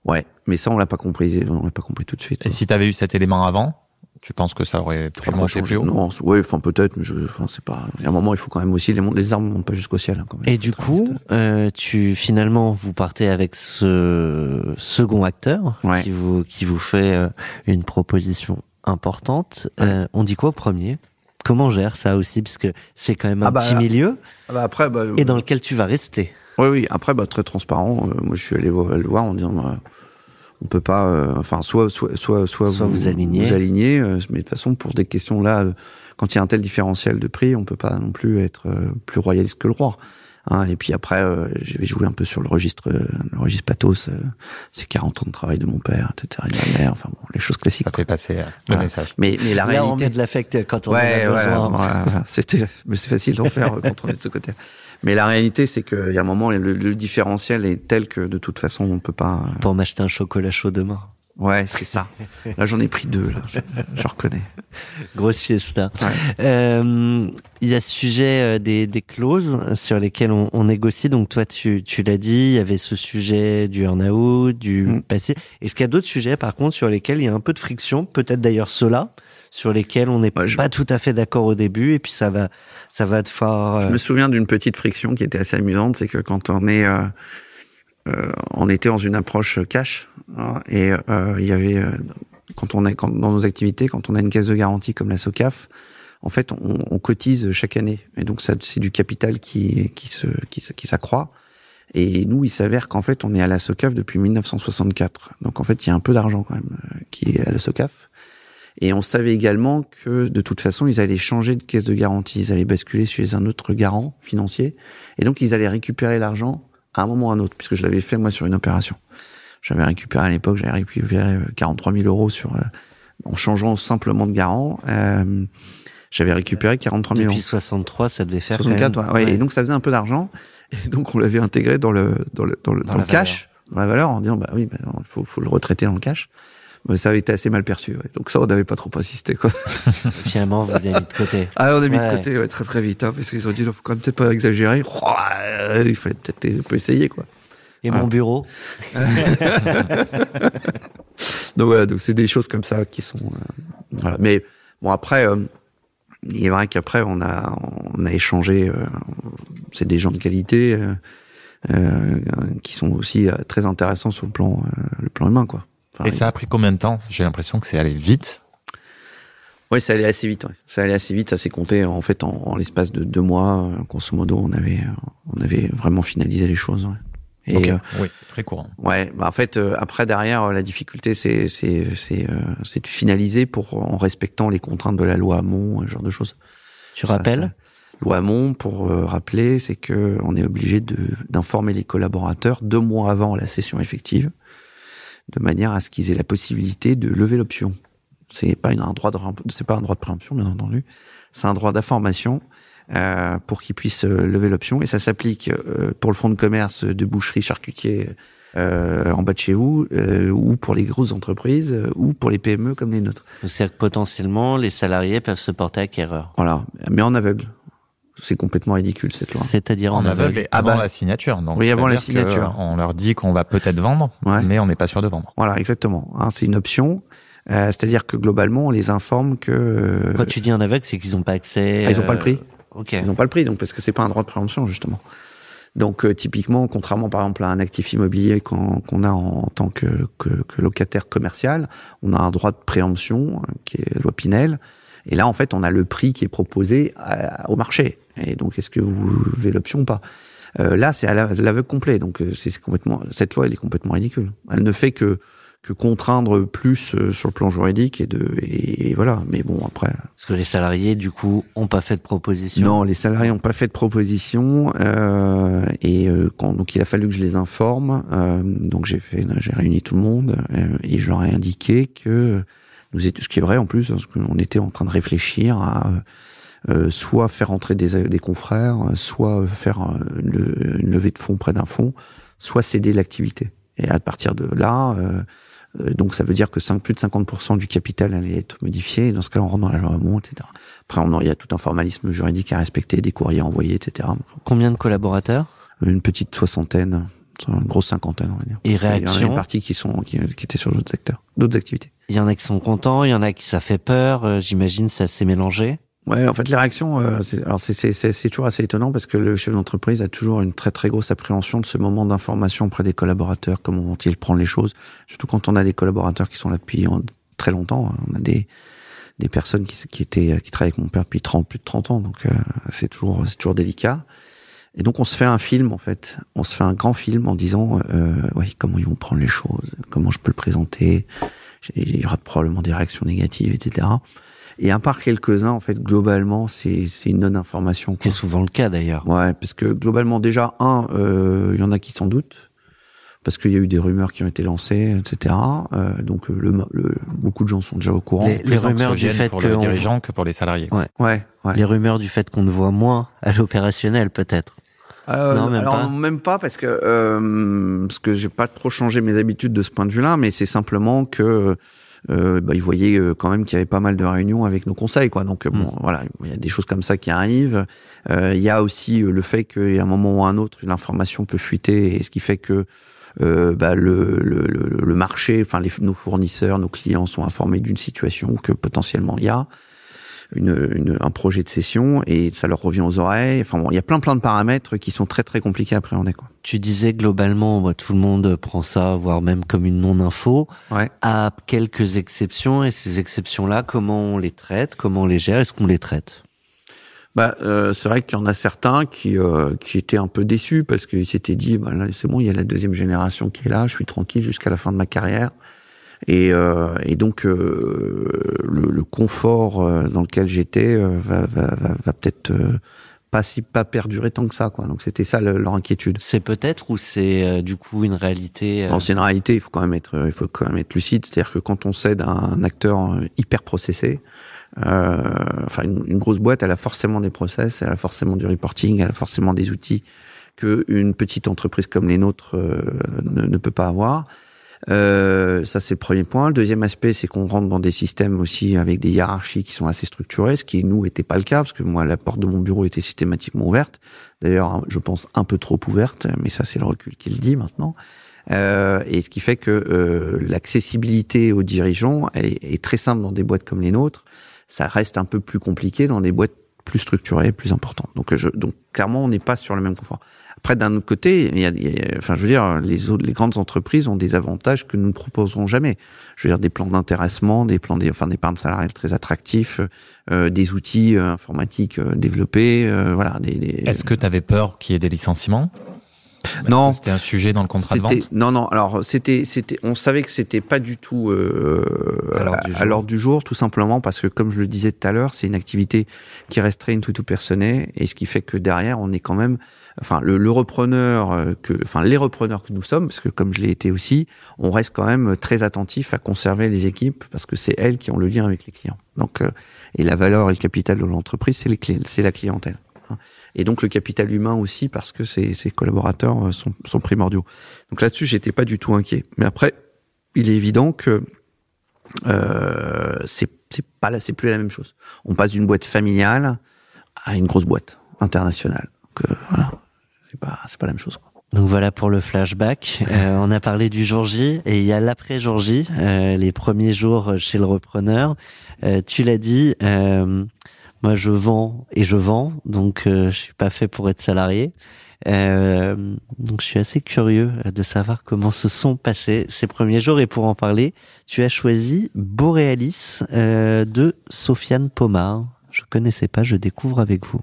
Ouais, mais ça on l'a pas compris, on l'a pas compris tout de suite. Et si tu avais eu cet élément avant, tu penses que ça aurait plus haut Non, oui, enfin peut-être, mais je, enfin c'est pas. Il y a un moment, il faut quand même aussi les, les armes montent pas jusqu'au ciel. Hein, quand même. Et du coup, euh, tu finalement vous partez avec ce second acteur ouais. qui vous qui vous fait euh, une proposition importante. Ouais. Euh, on dit quoi au premier? Comment gère ça aussi, parce que c'est quand même un ah bah, petit milieu. Ah bah après, bah, et dans lequel tu vas rester. Oui, oui. Après, bah très transparent. Euh, moi, je suis allé voir, le voir en disant. On peut pas euh, enfin soit soit soit soit, soit vous, vous alignez. vous alignez euh, mais de toute façon pour des questions là euh, quand il y a un tel différentiel de prix on peut pas non plus être plus royaliste que le roi hein, et puis après je vais jouer un peu sur le registre le registre pathos c'est 40 ans de travail de mon père etc et de ma mère enfin bon les choses classiques ça fait passer le voilà. message. Mais mais la Là, réalité on met de l'affect quand on ouais, en a besoin. ouais, c'était mais c'est facile d'en faire quand on est de ce côté mais la réalité, c'est qu'il y a un moment, le, le, différentiel est tel que de toute façon, on peut pas. Pour m'acheter un chocolat chaud demain. Ouais, c'est ça. Là, j'en ai pris deux, là. Je, je reconnais. Grosse fiesta. Ouais. Euh, il y a ce sujet euh, des, des clauses sur lesquelles on, on négocie. Donc toi, tu, tu l'as dit, il y avait ce sujet du earn-out, du Mm. passé. Est-ce qu'il y a d'autres sujets, par contre, sur lesquels il y a un peu de friction? Peut-être d'ailleurs ceux-là, sur lesquels on n'est Ouais, je- pas tout à fait d'accord au début, et puis ça va, ça va de fort. Je me souviens d'une petite friction qui était assez amusante, c'est que quand on est, euh, euh, on était dans une approche cash hein, et euh, il y avait, euh, quand on est quand, dans nos activités, quand on a une caisse de garantie comme la SOCAF, en fait, on, on cotise chaque année et donc ça c'est du capital qui qui se qui, qui s'accroît. Et nous, il s'avère qu'en fait, on est à la SOCAF depuis 1964. Donc en fait, il y a un peu d'argent quand même euh, qui est à la SOCAF. Et on savait également que de toute façon, ils allaient changer de caisse de garantie, ils allaient basculer chez un autre garant financier, et donc ils allaient récupérer l'argent à un moment ou à un autre, puisque je l'avais fait moi sur une opération. J'avais récupéré à l'époque, j'avais récupéré euh, 43 000 euros sur euh, en changeant simplement de garant. euh, j'avais récupéré 43 000 euros. Depuis 63, ça devait faire 64, quand même. ouais. Et donc ça faisait un peu d'argent. Et donc on l'avait intégré dans le dans le dans le, Dans dans la le cash, dans la valeur, en disant bah oui, bah, il faut faut le retraiter dans le cash. Mais ça avait été assez mal perçu. Ouais. Donc ça on n'avait pas trop insisté quoi. [laughs] Finalement, vous avez mis de côté. Ah on a mis Ouais. de côté ouais, très très vite hein, parce qu'ils ont dit non, faut quand même c'est pas exagérer. Euh, il fallait peut-être un peu essayer quoi. Et Voilà. mon bureau [laughs] Donc voilà, donc c'est des choses comme ça qui sont euh, voilà. Mais bon après, euh, il est vrai qu'après on a on a échangé. euh, c'est des gens de qualité euh, euh, qui sont aussi très intéressants sur le plan euh, le plan humain quoi. Enfin, Et ça a pris combien de temps J'ai l'impression que c'est allé vite. Ouais, ça allait assez vite. Ouais. Ça allait assez vite. Ça s'est compté en fait en, en l'espace de deux mois. euh, Grosso modo, on avait euh, on avait vraiment finalisé les choses. Ouais. Et euh, Oui, c'est très courant. Ouais, bah en fait euh, après derrière euh, la difficulté c'est c'est c'est euh, c'est de finaliser pour en respectant les contraintes de la loi Hamon, ce genre de choses. Tu Ça, rappelles ça- Loi Hamon pour euh, rappeler, c'est que on est obligé de d'informer les collaborateurs deux mois avant la session effective, de manière à ce qu'ils aient la possibilité de lever l'option. C'est pas une, un droit de c'est pas un droit de préemption bien entendu, c'est un droit d'information euh, pour qu'ils puissent euh, lever l'option et ça s'applique euh, pour le fonds de commerce de boucherie charcutier euh, en bas de chez vous ou pour les grosses entreprises ou pour les PME comme les nôtres. C'est-à-dire que potentiellement, les salariés peuvent se porter acquéreurs. Voilà, mais en aveugle. C'est complètement ridicule cette loi. C'est-à-dire en, En aveugle et Ah avant bah. la signature. Donc, Oui, avant la signature. On leur dit qu'on va peut-être vendre, Ouais. mais on n'est pas sûr de vendre. Voilà, exactement. Hein, c'est une option. Euh, C'est-à-dire que globalement, on les informe que euh, Quand tu dis en aveugle, c'est qu'ils n'ont pas accès. Ah, ils ont pas euh, le prix. Ok. ils n'ont pas le prix, donc parce que c'est pas un droit de préemption justement. Donc euh, typiquement, contrairement par exemple à un actif immobilier qu'on qu'on a en, tant que, que, que locataire commercial, on a un droit de préemption euh, qui est loi Pinel. Et là, en fait, on a le prix qui est proposé à- au marché. Et donc, est-ce que vous levez l'option ou pas Euh, Là, c'est à la- l'aveugle complet. Donc, euh, c'est complètement cette loi, elle est complètement ridicule. Elle ne fait que que contraindre plus euh, sur le plan juridique et de et, voilà. Mais bon, après. Parce que les salariés, du coup, ont pas fait de proposition. Non, les salariés n'ont pas fait de proposition euh, et euh, quand, donc il a fallu que je les informe. euh, donc j'ai fait, j'ai réuni tout le monde euh, et je leur ai indiqué que nous étions, ce qui est vrai en plus, parce qu'on était en train de réfléchir à euh, soit faire entrer des, des confrères, soit faire euh, le- une levée de fonds près d'un fonds, soit céder l'activité. Et à partir de là, euh, euh, donc ça veut dire que 5, plus de 50% du capital allait être modifié. Et dans ce cas, on rentre dans la loi Hamon, etc. Après, on il y a tout un formalisme juridique à respecter, des courriers envoyés, etc. Combien de collaborateurs? Une petite soixantaine, une grosse cinquantaine, on va dire. Et Parce qu'il y en a réaction? une partie qui sont qui, qui étaient sur d'autres secteurs, d'autres activités. Il y en a qui sont contents, il y en a qui ça fait peur. euh, J'imagine ça s'est mélangé. Ouais, en fait, les réactions, euh, c'est, alors c'est, c'est, toujours assez étonnant parce que le chef d'entreprise a toujours une très très grosse appréhension de ce moment d'information auprès des collaborateurs. Comment vont-ils prendre les choses Surtout quand on a des collaborateurs qui sont là depuis euh, très longtemps. On a des des personnes qui, qui étaient qui travaillent avec mon père depuis 30 plus de 30 ans, donc euh, c'est toujours c'est toujours délicat. Et donc on se fait un film en fait, on se fait un grand film en disant euh, ouais comment ils vont prendre les choses, comment je peux le présenter. Il y aura probablement des réactions négatives, etc. Et à part quelques-uns, en fait, globalement, c'est c'est une non-information. C'est souvent le cas d'ailleurs. Ouais, parce que globalement, déjà, un, euh, il y en a qui s'en doutent, parce qu'il y a eu des rumeurs qui ont été lancées, etc. Euh, donc, euh, le, le, beaucoup de gens sont déjà au courant. Les- Plus rumeurs du fait pour que le on- dirigeant que pour les salariés. Ouais. Ouais, ouais. Les rumeurs du fait qu'on ne voit moins à l'opérationnel peut-être. Euh, non, même alors pas. même pas parce que euh, parce que j'ai pas trop changé mes habitudes de ce point de vue-là, mais c'est simplement que euh, bah, ils voyaient euh, quand même qu'il y avait pas mal de réunions avec nos conseils, quoi. Donc bon, mm. voilà, il y a des choses comme ça qui arrivent. Euh, il y a aussi euh, le fait qu'à un moment ou à un autre, l'information peut fuiter, et ce qui fait que euh, bah, le, le, le, marché, enfin les, nos fournisseurs, nos clients sont informés d'une situation que potentiellement il y a une, une, un projet de session et ça leur revient aux oreilles. Enfin bon, il y a plein plein de paramètres qui sont très très compliqués à appréhender. Quoi. Tu disais globalement, bah, tout le monde prend ça, voire même comme une non-info, ouais. à quelques exceptions. Et ces exceptions-là, comment on les traite Comment on les gère Est-ce qu'on les traite? Bah, euh, c'est vrai qu'il y en a certains qui euh, qui étaient un peu déçus parce qu'ils s'étaient dit, bah, c'est bon, il y a la deuxième génération qui est là, je suis tranquille jusqu'à la fin de ma carrière. Et, euh, et donc euh, le, le, confort euh, dans lequel j'étais euh, va, va, va, va peut-être pas si pas perdurer tant que ça quoi. Donc c'était ça leur inquiétude. C'est peut-être ou c'est du coup une réalité non c'est une réalité. Il faut quand même être il faut quand même être lucide. C'est-à-dire que quand on cède à un acteur hyper processé euh, enfin une, une, grosse boîte elle a forcément des process elle a forcément du reporting elle a forcément des outils que une petite entreprise comme les nôtres ne, ne, peut pas avoir euh, ça, c'est le premier point. Le deuxième aspect, c'est qu'on rentre dans des systèmes aussi avec des hiérarchies qui sont assez structurées, ce qui, nous, était pas le cas, parce que moi, la porte de mon bureau était systématiquement ouverte. D'ailleurs, je pense un peu trop ouverte, mais ça, c'est le recul qui le dit maintenant. Euh, et ce qui fait que euh, l'accessibilité aux dirigeants est, est, très simple dans des boîtes comme les nôtres. Ça reste un peu plus compliqué dans des boîtes plus structurées, plus importantes. Donc, je, donc clairement, on n'est pas sur le même confort. Après, d'un autre côté, il y, a, enfin, je veux dire, les autres, les grandes entreprises ont des avantages que nous ne proposerons jamais. Je veux dire, des plans d'intéressement, des plans, enfin, d'épargne salariale très attractifs, euh, des outils euh, informatiques euh, développés, euh, voilà. Des, des... Est-ce que tu avais peur qu'il y ait des licenciements? Non, c'était un sujet dans le contrat de vente. Non, non. Alors c'était, c'était, on savait que c'était pas du tout euh, à l'ordre du, jour, tout simplement parce que, comme je le disais tout à l'heure, c'est une activité qui resterait une tout tout personnée, et ce qui fait que derrière, on est quand même enfin le, le, repreneur euh, que, enfin les repreneurs que nous sommes, parce que comme je l'ai été aussi, on reste quand même très attentif à conserver les équipes parce que c'est elles qui ont le lien avec les clients. Donc euh, et la valeur et le capital de l'entreprise, c'est les c'est la clientèle. Hein. Et donc le capital humain aussi parce que ces, ces collaborateurs euh, sont, sont primordiaux. Donc là-dessus, j'étais pas du tout inquiet. Mais après, il est évident que euh, c'est pas c'est plus la même chose. On passe d'une boîte familiale à une grosse boîte internationale. Donc, voilà c'est pas c'est pas la même chose. Quoi. Donc voilà pour le flashback. [laughs] Euh, on a parlé du jour J et il y a l'après jour J, euh, les premiers jours chez le repreneur. Euh, tu l'as dit, euh, moi je vends et je vends, donc euh, je suis pas fait pour être salarié. Euh, donc je suis assez curieux de savoir comment se sont passés ces premiers jours et pour en parler, tu as choisi Borealis de Sofiane Pomar. Je connaissais pas, je découvre avec vous.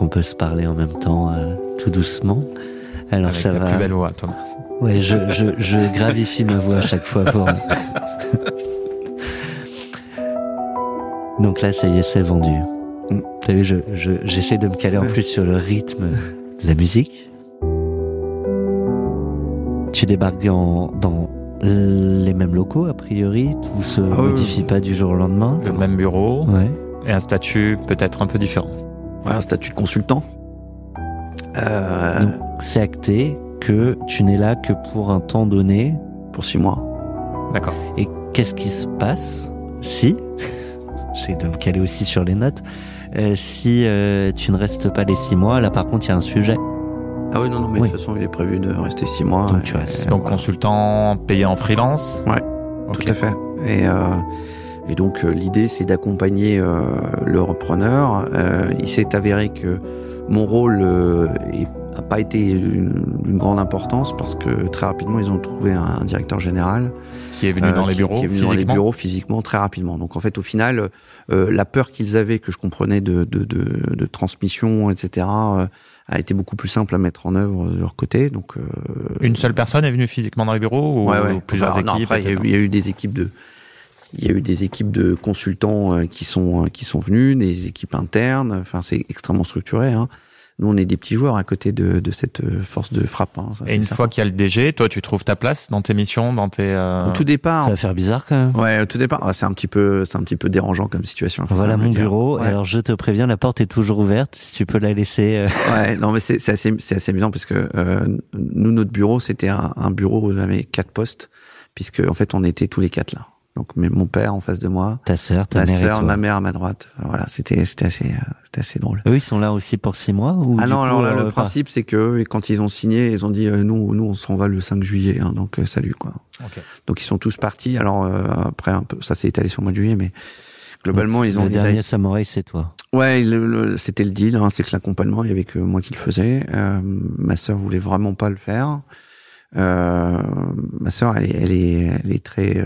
On peut se parler en même temps euh, tout doucement. Alors Avec ça la va. Plus belle voix, Thomas. Ouais, je, je, je gravifie ma voix à chaque fois pour. [laughs] Donc là, ça y est, c'est vendu. Mm. T'as vu, je, je, j'essaie de me caler en plus sur le rythme de la musique. Tu débarques en, dans les mêmes locaux, a priori, tout se ah modifie pas du jour au lendemain. Le même bureau. Ouais. Et un statut peut-être un peu différent un statut de consultant. Euh... Donc, c'est acté que tu n'es là que pour un temps donné. Pour six mois. D'accord. Et qu'est-ce qui se passe si, [laughs] j'essaie de me caler aussi sur les notes, euh, si euh, tu ne restes pas les six mois, là par contre il y a un sujet. Ah oui, non, non, mais de toute façon il est prévu de rester six mois. Donc tu restes. Donc consultant payé en freelance Ouais, tout à fait. Et... Euh, et donc euh, l'idée c'est d'accompagner euh, le repreneur. Euh, il s'est avéré que mon rôle n'a pas été d'une grande importance parce que très rapidement ils ont trouvé un, directeur général qui est venu dans les bureaux qui, est venu dans les bureaux physiquement très rapidement. Donc en fait au final la peur qu'ils avaient que je comprenais de, de, de, de transmission etc a été beaucoup plus simple à mettre en œuvre de leur côté. Donc une seule personne est venue physiquement dans les bureaux ou, ouais, ouais. plusieurs équipes. Non, après, il y, a eu, il y, a eu des équipes de il y a eu des équipes de consultants euh, qui sont euh, qui sont venus, des équipes internes. Enfin, c'est extrêmement structuré. Hein. nous, on est des petits joueurs à côté de, de cette euh, force de frappe. Hein, et une fois qu'il y a le DG, toi, tu trouves ta place dans tes missions, dans tes. Euh... Au tout départ. Ça va faire bizarre quand même. Ouais, au tout départ, c'est un petit peu, c'est un petit peu dérangeant comme situation. Voilà mon bureau. Alors je te préviens, la porte est toujours ouverte. Si tu peux la laisser. Euh. [laughs] Ouais, non, mais c'est assez, c'est assez amusant parce que euh, nous, notre bureau, c'était un, un, bureau où on avait quatre postes, puisque en fait, on était tous les quatre là. Donc mon père en face de moi, ta sœur, ta ma mère, sœur, ma mère à ma droite. Voilà, c'était c'était assez c'était assez drôle. Eux ils sont là aussi pour six mois ou Ah non, alors là, le principe c'est que quand ils ont signé, ils ont dit euh, nous nous on s'en va le 5 juillet, hein, donc euh, salut quoi. Okay. Donc ils sont tous partis. Alors euh, après un peu, ça s'est étalé sur le mois de juillet, mais globalement donc, ils ont. Le dernier samouraï c'est toi. Ouais, c'était le deal. Hein, c'est que l'accompagnement il y avait que moi qui le faisais. ma sœur voulait vraiment pas le faire. ma sœur elle, elle, est elle est très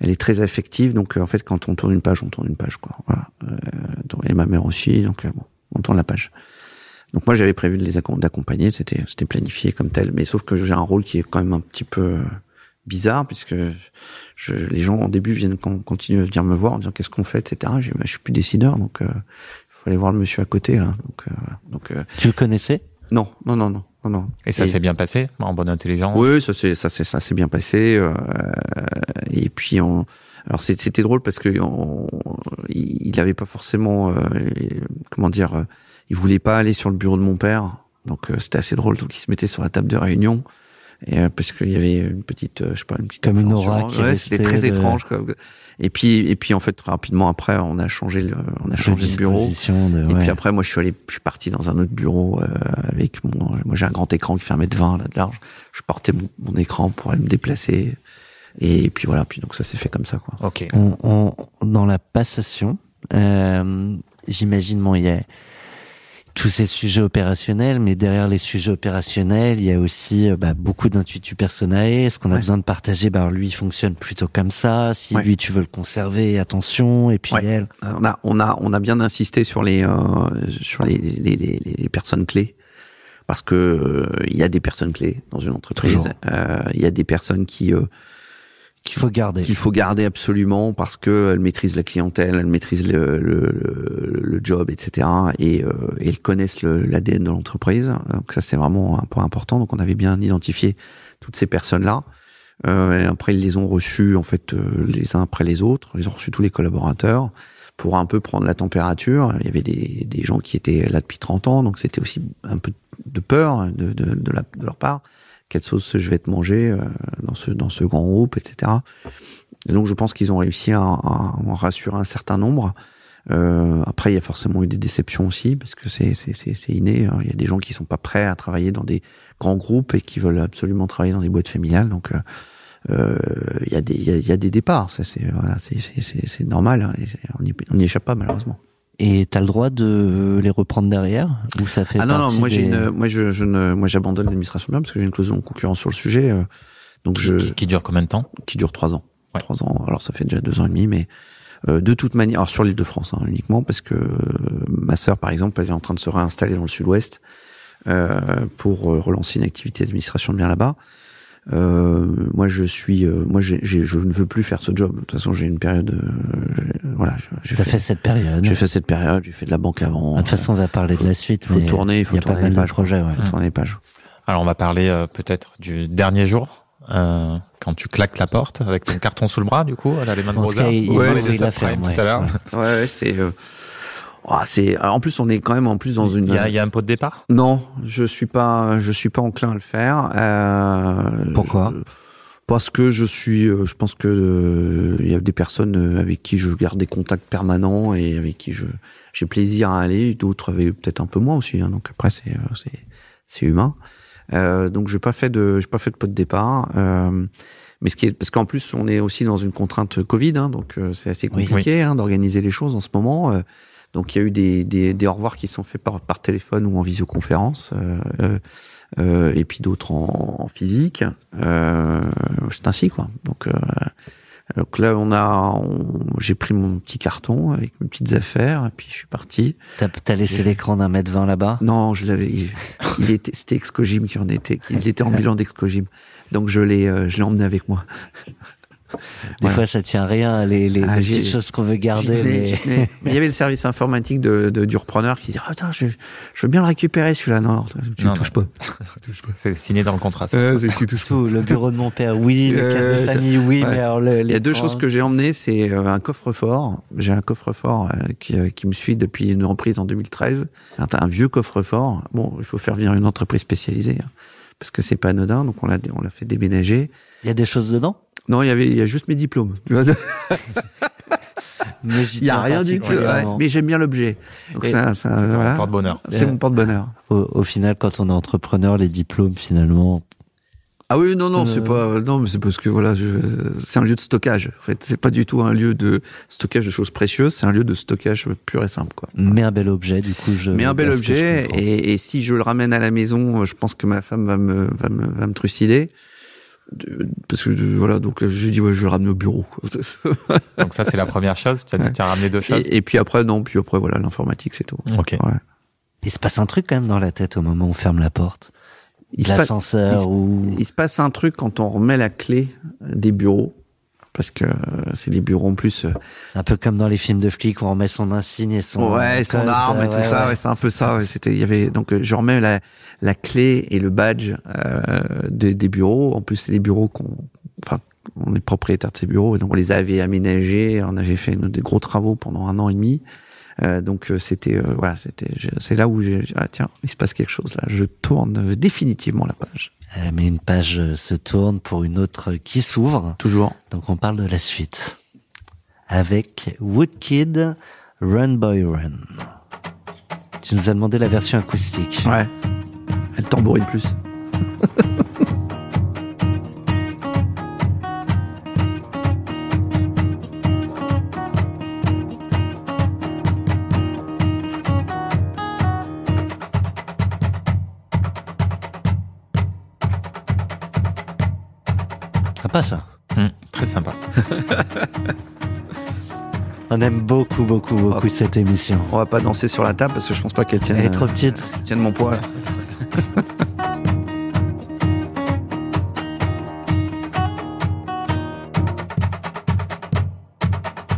elle est très affective. Donc euh, en fait, quand on tourne une page, on tourne une page, quoi. Voilà. Euh, et ma mère aussi. Donc euh, bon, on tourne la page. Donc moi, j'avais prévu de les d'accompagner. C'était c'était planifié comme tel. Mais sauf que j'ai un rôle qui est quand même un petit peu bizarre puisque je, les gens au début viennent continuent à venir me voir en disant qu'est-ce qu'on fait, etc. Je, bah, je suis plus décideur, donc il faut aller voir le monsieur à côté. Là. Donc, donc tu le connaissais? Non, non, non, non. Non, Et ça s'est bien passé, en bonne intelligence? Oui, ça s'est ça s'est ça s'est bien passé. Euh, et puis on, alors c'était drôle parce que on, il avait pas forcément, euh, comment dire, il voulait pas aller sur le bureau de mon père, donc euh, c'était assez drôle. Donc il se mettait sur la table de réunion. Et, euh, parce qu'il y avait une petite, je sais pas, une petite comme une aura. Ouais, c'était très étrange. Quoi. Et puis, et puis en fait, rapidement après, on a changé le, on a changé le bureau. De, et puis après, moi, je suis allé, je suis parti dans un autre bureau euh, avec mon, moi, j'ai un grand écran qui fait un mètre vingt là de large. Je portais mon, mon, écran pour aller me déplacer. Et puis voilà, puis donc ça s'est fait comme ça, quoi. Ok. On, on, dans la passation, euh, j'imagine, bon, il y a tous ces sujets opérationnels, mais derrière les sujets opérationnels, il y a aussi bah, beaucoup d'intuitu personnel. Est-ce qu'on a ouais. besoin de partager? Bah lui, il fonctionne plutôt comme ça. Si ouais. lui, tu veux le conserver, attention. Et puis ouais. elle. On a, on a, on a bien insisté sur les, euh, sur les, les, les, les, personnes clés. Parce que euh, il y a des personnes clés dans une entreprise. Euh, il y a des personnes qui qu'il faut garder. Qu'il faut garder absolument parce que elles maîtrisent la clientèle, elles maîtrisent le, le, le, job, etc. Et, euh, elles connaissent l'ADN de l'entreprise. Donc ça c'est vraiment un point important. Donc on avait bien identifié toutes ces personnes-là. Euh, et après ils les ont reçus en fait euh, les uns après les autres. Ils ont reçu tous les collaborateurs pour un peu prendre la température. Il y avait des, des gens qui étaient là depuis 30 ans, donc c'était aussi un peu de peur de, de, de, de leur part quelle sauce je vais te manger euh, dans ce dans ce grand groupe, etc. Et donc je pense qu'ils ont réussi à, à, à, rassurer un certain nombre. Euh, après, il y a forcément eu des déceptions aussi parce que c'est c'est inné. Hein. Il y a des gens qui sont pas prêts à travailler dans des grands groupes et qui veulent absolument travailler dans des boîtes familiales. Donc euh, il y a des y y a des départs. Ça c'est voilà, c'est normal. Hein. On n'y on y échappe pas malheureusement. Et t'as le droit de les reprendre derrière ou ça fait ah non non moi des... j'ai une moi je, je ne moi j'abandonne l'administration bien parce que j'ai une clause de concurrence sur le sujet euh, donc je qui, qui, dure combien de temps? Qui dure trois ans. Ouais. trois ans alors ça fait déjà deux ans et demi mais euh, de toute manière alors sur l'île de France hein, uniquement parce que euh, ma sœur par exemple elle est en train de se réinstaller dans le sud-ouest euh, pour relancer une activité d'administration de bien là-bas euh, moi je suis euh, moi j'ai, je ne veux plus faire ce job. De toute façon j'ai une période euh, voilà j'ai fait, fait, cette période. j'ai fait cette période j'ai fait de la banque avant. De toute façon on va parler faut, de la suite faut tourner il faut tourner les pages projets, ouais. faut tourner les pages alors on va parler euh, peut-être du dernier jour euh, quand tu claques la porte avec ton carton sous le bras du coup à la Lehman Brothers. il, ouais, il, il l'a fait tout à l'heure. Ouais, ouais c'est Oh, c'est en plus on est quand même en plus dans une. Il y a, il y a un pot de départ? Non, je suis pas, je suis pas enclin à le faire. Euh, Pourquoi? je, Parce que je suis, je pense que euh, il y a des personnes avec qui je garde des contacts permanents et avec qui je j'ai plaisir à aller. D'autres avec peut-être un peu moins aussi. Hein, donc après c'est c'est c'est humain. Euh, donc j'ai pas fait de j'ai pas fait de pot de départ. Euh, mais ce qui est parce qu'en plus on est aussi dans une contrainte Covid, hein, donc c'est assez compliqué oui. hein, d'organiser les choses en ce moment. Donc il y a eu des, des, des au revoir qui sont faits par, par téléphone ou en visioconférence, euh, euh, et puis d'autres en, en, physique. Euh, c'est ainsi quoi. Donc, donc là on a, j'ai pris mon petit carton avec mes petites affaires, et puis je suis parti. T'as as laissé l'écran d'un mètre vingt là-bas? Non, je l'avais. Il, il, était, c'était Excogym qui en était. Il était en [laughs] bilan d'Excogym. Donc je l'ai, je l'ai emmené avec moi. Des fois, ça tient rien, les, les, Ah, petites choses qu'on veut garder. Mais... Mais il y avait le service informatique de, de- du repreneur qui dit ah, Attends, je, je veux bien le récupérer celui-là. Non, tu ne touches non. pas. C'est signé dans le contrat. ça. Euh, tu touches pas. Tout, le bureau de mon père, oui, le cadre de Euh, famille, oui, ouais. mais alors le, Il y a deux choses que j'ai emmenées, c'est euh, un coffre-fort. J'ai un coffre-fort euh, qui, euh, qui me suit depuis une reprise en 2013. Un, un vieux coffre-fort. Bon, il faut faire venir une entreprise spécialisée hein, parce que c'est pas anodin, donc on l'a on l'a fait déménager. Il y a des choses dedans? Non, il y avait il y a juste mes diplômes. Tu vois, [laughs] Mais j'y Il y a rien du tout. ouais. Mais j'aime bien l'objet. Donc Et- ça, ça C'est voilà. porte-bonheur. C'est mon porte-bonheur. Au, au final, quand on est entrepreneur, les diplômes, finalement, Ah oui, non, non, Euh. c'est pas, non, mais c'est parce que voilà, je- c'est un lieu de stockage. En fait, c'est pas du tout un lieu de stockage de choses précieuses, c'est un lieu de stockage pur et simple, quoi. mais un bel objet, du coup, je. Mais un bel objet, et, et si je le ramène à la maison, je pense que ma femme va me, va me, va me trucider. De- Parce que je- voilà, donc je dis ouais, je vais le ramener au bureau. [laughs] Donc ça, c'est la première chose. Tu as, Ouais. tu as ramené deux choses. Et, et puis après, non, puis après voilà, l'informatique, c'est tout. Ok. Ouais. Il se passe un truc quand même dans la tête au moment où on ferme la porte. Il se, passe, L'ascenseur ou. il se passe un truc quand on remet la clé des bureaux, parce que euh, c'est des bureaux en plus. euh, Un peu comme dans les films de flics où on remet son insigne et son. ouais, son arme et euh, tout ouais, ça, ouais. ouais, c'est un peu ça. Ouais, c'était, il y avait donc je remets la, la clé et le badge euh, des, des bureaux. En plus, c'est des bureaux qu'on, enfin, on est propriétaire de ces bureaux et donc on les avait aménagés. On avait fait des gros travaux pendant un an et demi. Euh, donc euh, c'était, euh, voilà, c'était, c'est là où j'ai, ah, tiens, il se passe quelque chose là. Je tourne définitivement la page. Euh, Mais une page euh, se tourne pour une autre qui s'ouvre. Toujours. Donc on parle de la suite. Avec Woodkid, Run Boy Run. Tu nous as demandé la version acoustique. Ouais. Elle tambourine plus. [laughs] Sympa ça. Hum, très sympa. [laughs] On aime beaucoup, beaucoup, beaucoup cette émission. On va pas danser sur la table parce que je pense pas qu'elle tienne, Elle est trop euh, petite. tienne mon poids. [laughs]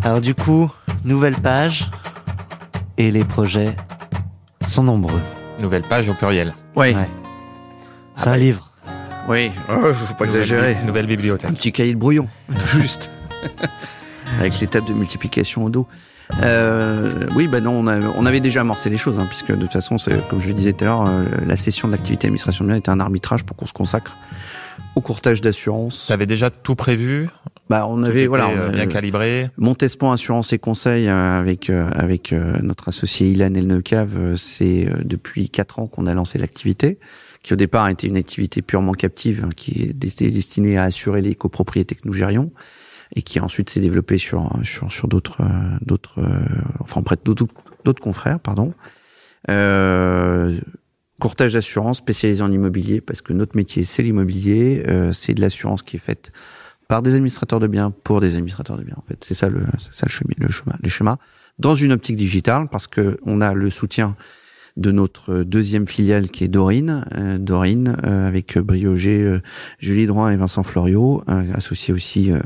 Alors du coup, nouvelle page et les projets sont nombreux. Nouvelle page au pluriel. Oui. Ouais. C'est Ah un ouais. livre. Oui. Oh, faut pas Nouvelle exagérer. bi- Nouvelle bibliothèque. Un petit cahier de brouillon, [laughs] tout juste. [laughs] Avec l'étape de multiplication au dos. Euh, oui, bah non, on, a- on avait déjà amorcé les choses, hein, puisque de toute façon, c'est, comme je le disais tout à l'heure, euh, la session de l'activité administration de biens était un arbitrage pour qu'on se consacre au courtage d'assurance. Tu avais déjà tout prévu Bah, on Tout avait, voilà, euh, on, bien calibré. Montespan Assurance et Conseil euh, avec avec notre associé Ilan Elneucave, euh, c'est depuis quatre ans qu'on a lancé l'activité, qui au départ était une activité purement captive, hein, qui desti- destinée à assurer les copropriétés que nous gérions, et qui ensuite s'est développée sur sur sur d'autres euh, d'autres, euh, enfin près d'autres confrères, pardon. Euh, courtage d'assurance spécialisé en immobilier parce que notre métier c'est l'immobilier, euh, c'est de l'assurance qui est faite par des administrateurs de biens pour des administrateurs de biens. En fait, c'est ça le, ça le chemin, le chemin, les schémas. Dans une optique digitale, parce que on a le soutien de notre deuxième filiale qui est Dorine, euh, Dorine euh, avec Brioger, euh, Julie Droin et Vincent Floriot, euh, associés aussi euh,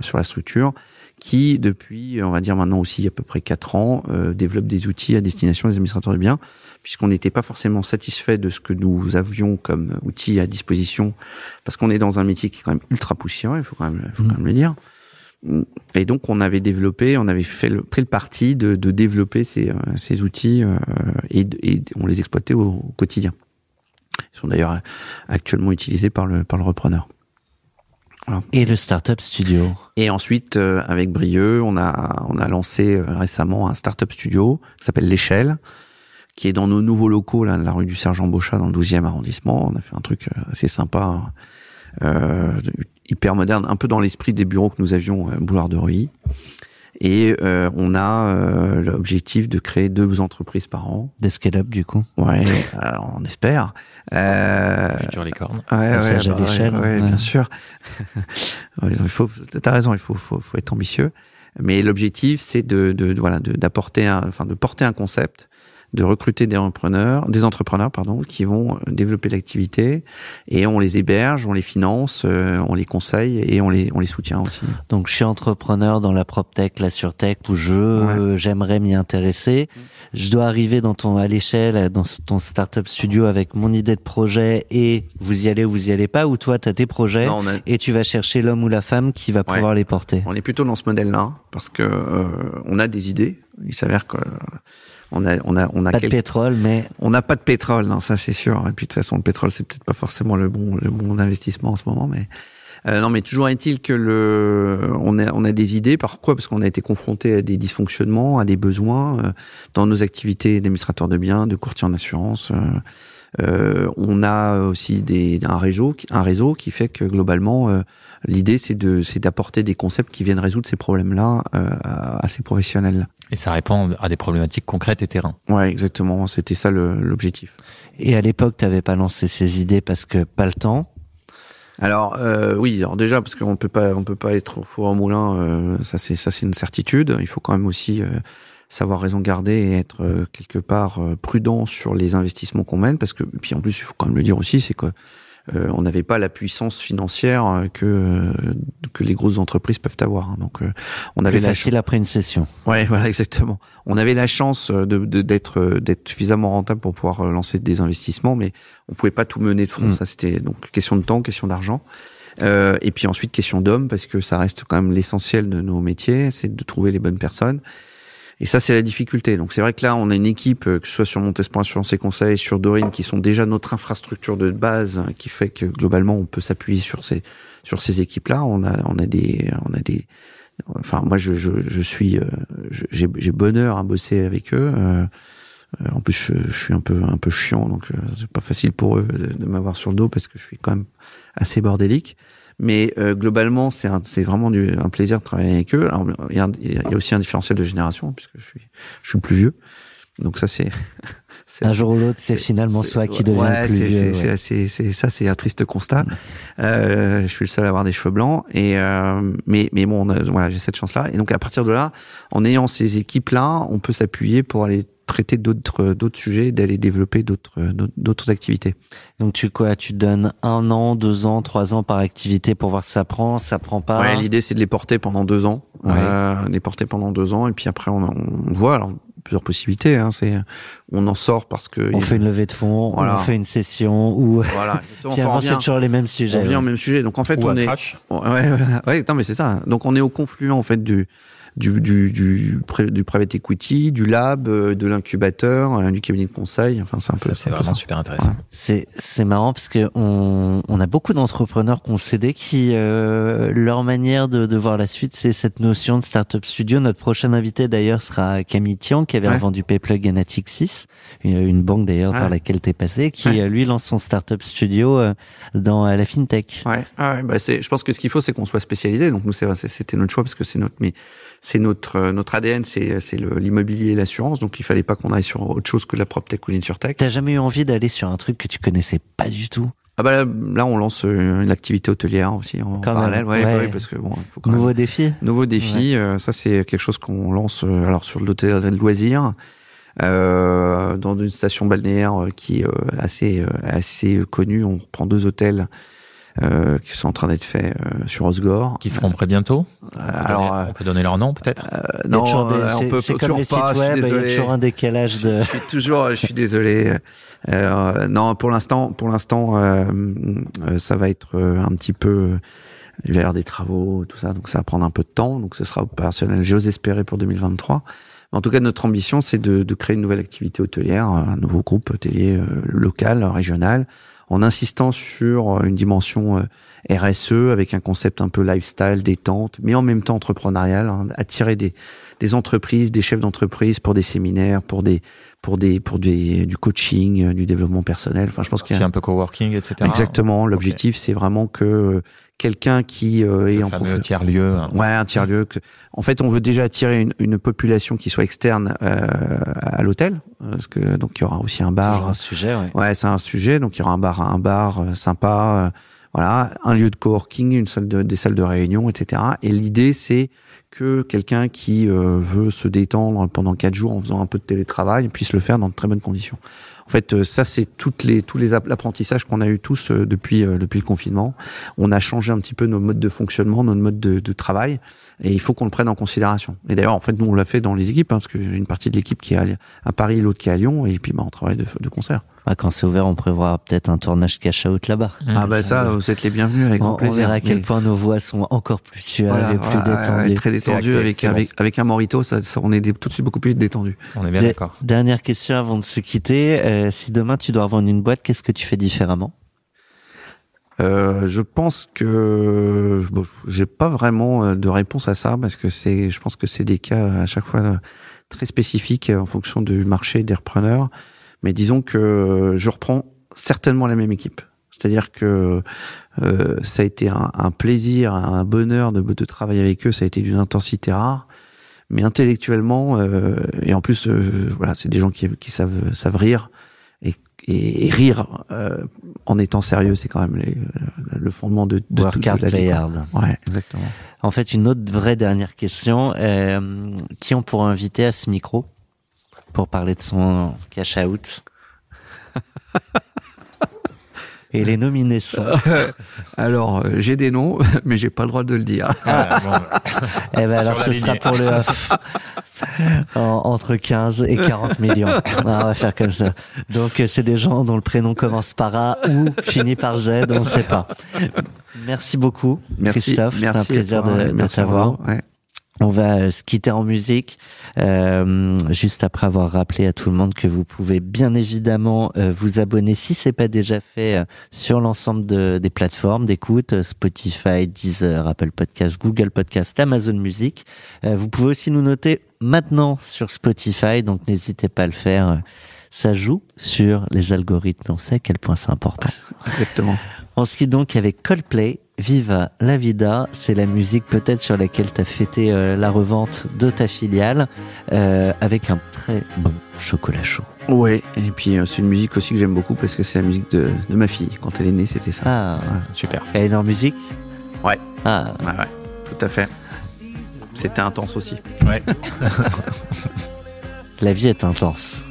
sur la structure, qui depuis, on va dire maintenant aussi à peu près quatre ans, développe des outils à destination des administrateurs de biens, puisqu'on n'était pas forcément satisfait de ce que nous avions comme outils à disposition parce qu'on est dans un métier qui est quand même ultra poussiéreux, il faut quand même, faut quand même le dire. Et donc on avait développé, on avait fait le, pris le parti de, de développer ces, euh, ces outils euh, et, et on les exploitait au, au quotidien. Ils sont d'ailleurs actuellement utilisés par le par le repreneur. Et le Startup Studio. Et ensuite, euh, avec Brieux, on a on a lancé euh, récemment un startup studio qui s'appelle l'échelle, qui est dans nos nouveaux locaux là, de la rue du Sergent Beauchat dans le 12e arrondissement. On a fait un truc euh, assez sympa, euh, hyper moderne, un peu dans l'esprit des bureaux que nous avions à Boulevard de Ruy. Et euh, on a euh, l'objectif de créer deux entreprises par an. Des scale-up, du coup. Ouais, alors on espère. Euh, Futur licorne. Ouais, ouais, bah ouais, ouais, ouais. bien sûr. [laughs] Il faut, t'as raison, il faut, faut, faut être ambitieux. Mais l'objectif, c'est de, de, de- voilà, d'apporter, un, enfin, de porter un concept de recruter des entrepreneurs, des entrepreneurs pardon, qui vont euh, développer l'activité et on les héberge, on les finance, euh, on les conseille et on les on les soutient aussi. Donc je suis entrepreneur dans la PropTech, la SurTech où je j'aimerais m'y intéresser. Je dois arriver dans ton à l'échelle dans ton startup studio avec mon idée de projet et vous y allez ou vous y allez pas ou toi tu as tes projets et tu vas chercher l'homme ou la femme qui va pouvoir les porter. On est plutôt dans ce modèle-là parce que euh, on a des idées, il s'avère que on a, on a, on a pas de pétrole, mais on n'a pas de pétrole, non, ça c'est sûr. Et puis de toute façon, le pétrole c'est peut-être pas forcément le bon, le bon investissement en ce moment, mais euh, non, mais toujours est-il que le, on a, on a des idées. Pourquoi? Parce qu'on a été confronté à des dysfonctionnements, à des besoins euh, dans nos activités d'administrateur de biens, de courtier en assurance. Euh, euh on a aussi des, un réseau, un réseau qui fait que globalement, l'idée c'est de, c'est d'apporter des concepts qui viennent résoudre ces problèmes-là à, à ces professionnels. Et ça répond à des problématiques concrètes et terrain. Ouais, exactement. C'était ça l'objectif. Et à l'époque, tu n'avais pas lancé ces idées parce que pas le temps? Alors euh, oui, alors déjà parce qu'on peut pas, on peut pas être au four au moulin. Euh, ça c'est ça c'est une certitude. Il faut quand même aussi euh, savoir raison garder et être euh, quelque part prudent sur les investissements qu'on mène parce que puis en plus il faut quand même le dire aussi, c'est que euh, on n'avait pas la puissance financière euh, que euh, que les grosses entreprises peuvent avoir. Hein. Donc, on avait Plus facile après une session. Ouais, voilà, [laughs] exactement. On avait la chance de d'être d'être suffisamment rentable pour pouvoir lancer des investissements, mais on pouvait pas tout mener de front. Mm. Ça, c'était donc question de temps, question d'argent. Euh, et puis ensuite question d'hommes parce que ça reste quand même l'essentiel de nos métiers, c'est de trouver les bonnes personnes. Et ça, c'est la difficulté. Donc c'est vrai que là, on a une équipe, euh, que ce soit sur Montespan Assurance et Conseil, sur Dorine, qui sont déjà notre infrastructure de base, hein, qui fait que globalement, on peut s'appuyer sur ces sur ces équipes-là. On a on a des on a des enfin moi je je, je suis euh, j'ai j'ai bonheur à bosser avec eux. Euh, en plus, je, suis un peu un peu chiant, donc c'est pas facile pour eux de m'avoir sur le dos parce que je suis quand même assez bordélique. Mais euh, globalement, c'est c'est vraiment du, un plaisir de travailler avec eux. il, y a, y a aussi un différentiel de génération puisque je suis je suis plus vieux. Donc ça c'est un jour ou l'autre, c'est finalement soi qui devient ouais, plus vieux. C'est c'est ça, c'est un triste constat. Mm. Euh, je suis le seul à avoir des cheveux blancs et euh, mais mais bon, voilà, j'ai cette chance-là. Et donc à partir de là, en ayant ces équipes-là, on peut s'appuyer pour aller traiter d'autres d'autres sujets, d'aller développer d'autres d'autres activités. Donc tu quoi Tu donnes un an, deux ans, trois ans par activité pour voir si ça prend, ça prend pas? Ouais, l'idée c'est de les porter pendant deux ans, euh, les porter pendant deux ans et puis après on, on voit alors plusieurs possibilités. Hein, c'est on en sort parce que on fait une levée de fonds, on fait une session ou voilà. [laughs] Tiens, c'est toujours les mêmes sujets. On vient au même sujet. Donc en fait on est ouais, ouais, ouais, non mais c'est ça. Donc on est au confluent en fait du du, du, du, du private equity, du lab, euh, de l'incubateur, euh, du cabinet de conseil. Enfin, c'est un peu. C'est vraiment super intéressant. C'est c'est marrant parce que on, on a beaucoup d'entrepreneurs qu'on cédé qui euh, leur manière de, de voir la suite, c'est cette notion de startup studio. Notre prochain invité d'ailleurs sera Camille Tian qui avait vendu Payplug et Natixis, une, banque d'ailleurs par laquelle tu es passé, qui lui lance son startup studio dans la fintech. Ouais. Ah ouais bah c'est. Je pense que ce qu'il faut, c'est qu'on soit spécialisé. Donc nous, c'était notre choix parce que c'est notre mais c'est notre euh, notre ADN, c'est c'est l'immobilier et l'assurance, donc il fallait pas qu'on aille sur autre chose que la PropTech ou l'InsurTech. T'as jamais eu envie d'aller sur un truc que tu connaissais pas du tout? Ah bah là, on lance euh, une activité hôtelière aussi en parallèle, ouais, ouais. parce que bon, faut quand nouveau défi. Nouveau défi, euh, ça c'est quelque chose qu'on lance alors sur l'hôtel de loisirs. Euh, dans une station balnéaire qui est assez assez connue, on reprend deux hôtels euh, qui sont en train d'être faits euh, sur Osgore. Qui seront prêts bientôt? Euh, Alors, on peut donner leur nom peut-être? Non, on peut c'est comme les sites web, il y a toujours un décalage de. je suis toujours, je suis désolé. non, pour l'instant, pour l'instant, ça va être un petit peu il va y avoir des travaux, tout ça, donc ça va prendre un peu de temps, donc ce sera opérationnel, j'ose espérer pour 2023. En tout cas, notre ambition, c'est de, de, créer une nouvelle activité hôtelière, un nouveau groupe hôtelier local, régional, en insistant sur euh, une dimension euh, RSE avec un concept un peu lifestyle, détente, mais en même temps entrepreneurial, hein, attirer des, des entreprises, des chefs d'entreprise pour des séminaires, pour des pour des pour des du coaching, euh, du développement personnel. Enfin, je pense qu'il y a un peu coworking, etc. Exactement. L'objectif, c'est vraiment que quelqu'un qui euh, est en un tiers lieu. Hein. Ouais, un tiers lieu. En fait, on veut déjà attirer une, une population qui soit externe euh, à l'hôtel, parce que donc il y aura aussi un bar. un sujet. Ouais, ouais c'est un sujet. Donc il y aura un bar, un bar euh, sympa. Euh, voilà, un lieu de coworking, une salle de, des salles de réunion, etc. Et l'idée, c'est que quelqu'un qui euh, veut se détendre pendant quatre jours en faisant un peu de télétravail puisse le faire dans de très bonnes conditions. En fait, euh, ça c'est toutes les tous les apprentissages qu'on a eu tous euh, depuis depuis le confinement. On a changé un petit peu nos modes de fonctionnement, nos modes de, de travail, et il faut qu'on le prenne en considération. Et d'ailleurs, en fait, nous on l'a fait dans les équipes, hein, parce que j'ai une partie de l'équipe qui est à, Paris, l'autre qui est à Lyon, et puis bah, on travaille de, de concert. Ah, quand c'est ouvert, on prévoit peut-être un tournage cash out là-bas. Ah bah ça, vous êtes les bienvenus avec grand plaisir. On verra à quel point nos voix sont encore plus suaves et plus détendues. très détendues avec, avec, avec un morito, ça, on est tout de suite beaucoup plus détendu. On est bien d'accord. Dernière question avant de se quitter. Euh, si demain tu dois vendre une boîte, qu'est-ce que tu fais différemment? Euh, je pense que bon, j'ai pas vraiment euh, de réponse à ça parce que c'est, je pense que c'est des cas à chaque fois très spécifiques en fonction du marché des repreneurs. Mais disons que je reprends certainement la même équipe. C'est-à-dire que euh, ça a été un, plaisir, un bonheur de, de travailler avec eux. Ça a été d'une intensité rare, mais intellectuellement euh, et en plus, euh, voilà, c'est des gens qui, qui savent, savent rire et, rire euh, en étant sérieux, c'est quand même les, le fondement de, de, Work hard, play hard. Ouais, exactement. En fait, une autre vraie dernière question euh, qui on pourrait inviter à ce micro pour parler de son cash out? [laughs] Et les nominés sont. [laughs] alors, euh, j'ai des noms, [laughs] mais j'ai pas le droit de le dire. Ah, bon. eh ben alors, ce sera pour le [laughs] off. entre 15 et 40 millions. on va faire comme ça. Donc, c'est des gens dont le prénom commence par A ou finit par Z, on ne sait pas. Merci beaucoup, merci, Christophe. C'est un plaisir de, de t'avoir. Ouais. On va se quitter en musique, euh, juste après avoir rappelé à tout le monde que vous pouvez bien évidemment euh, vous abonner si c'est pas déjà fait euh, sur l'ensemble de, des plateformes d'écoute, Spotify, Deezer, Apple Podcast, Google Podcast, Amazon Music. vous pouvez aussi nous noter maintenant sur Spotify, donc n'hésitez pas à le faire. Ça joue sur les algorithmes, on sait à quel point c'est important. Exactement. On se quitte donc avec Coldplay Viva la Vida, c'est la musique peut-être sur laquelle tu as fêté euh, la revente de ta filiale euh, avec un très bon chocolat chaud. Ouais, et puis euh, c'est une musique aussi que j'aime beaucoup parce que c'est la musique de, de, ma fille. Quand elle est née, c'était ça. Ah, ouais, super. Elle est dans la musique? Ouais. Ah. Ouais, ouais, tout à fait. C'était intense aussi. Ouais. [laughs] la vie est intense.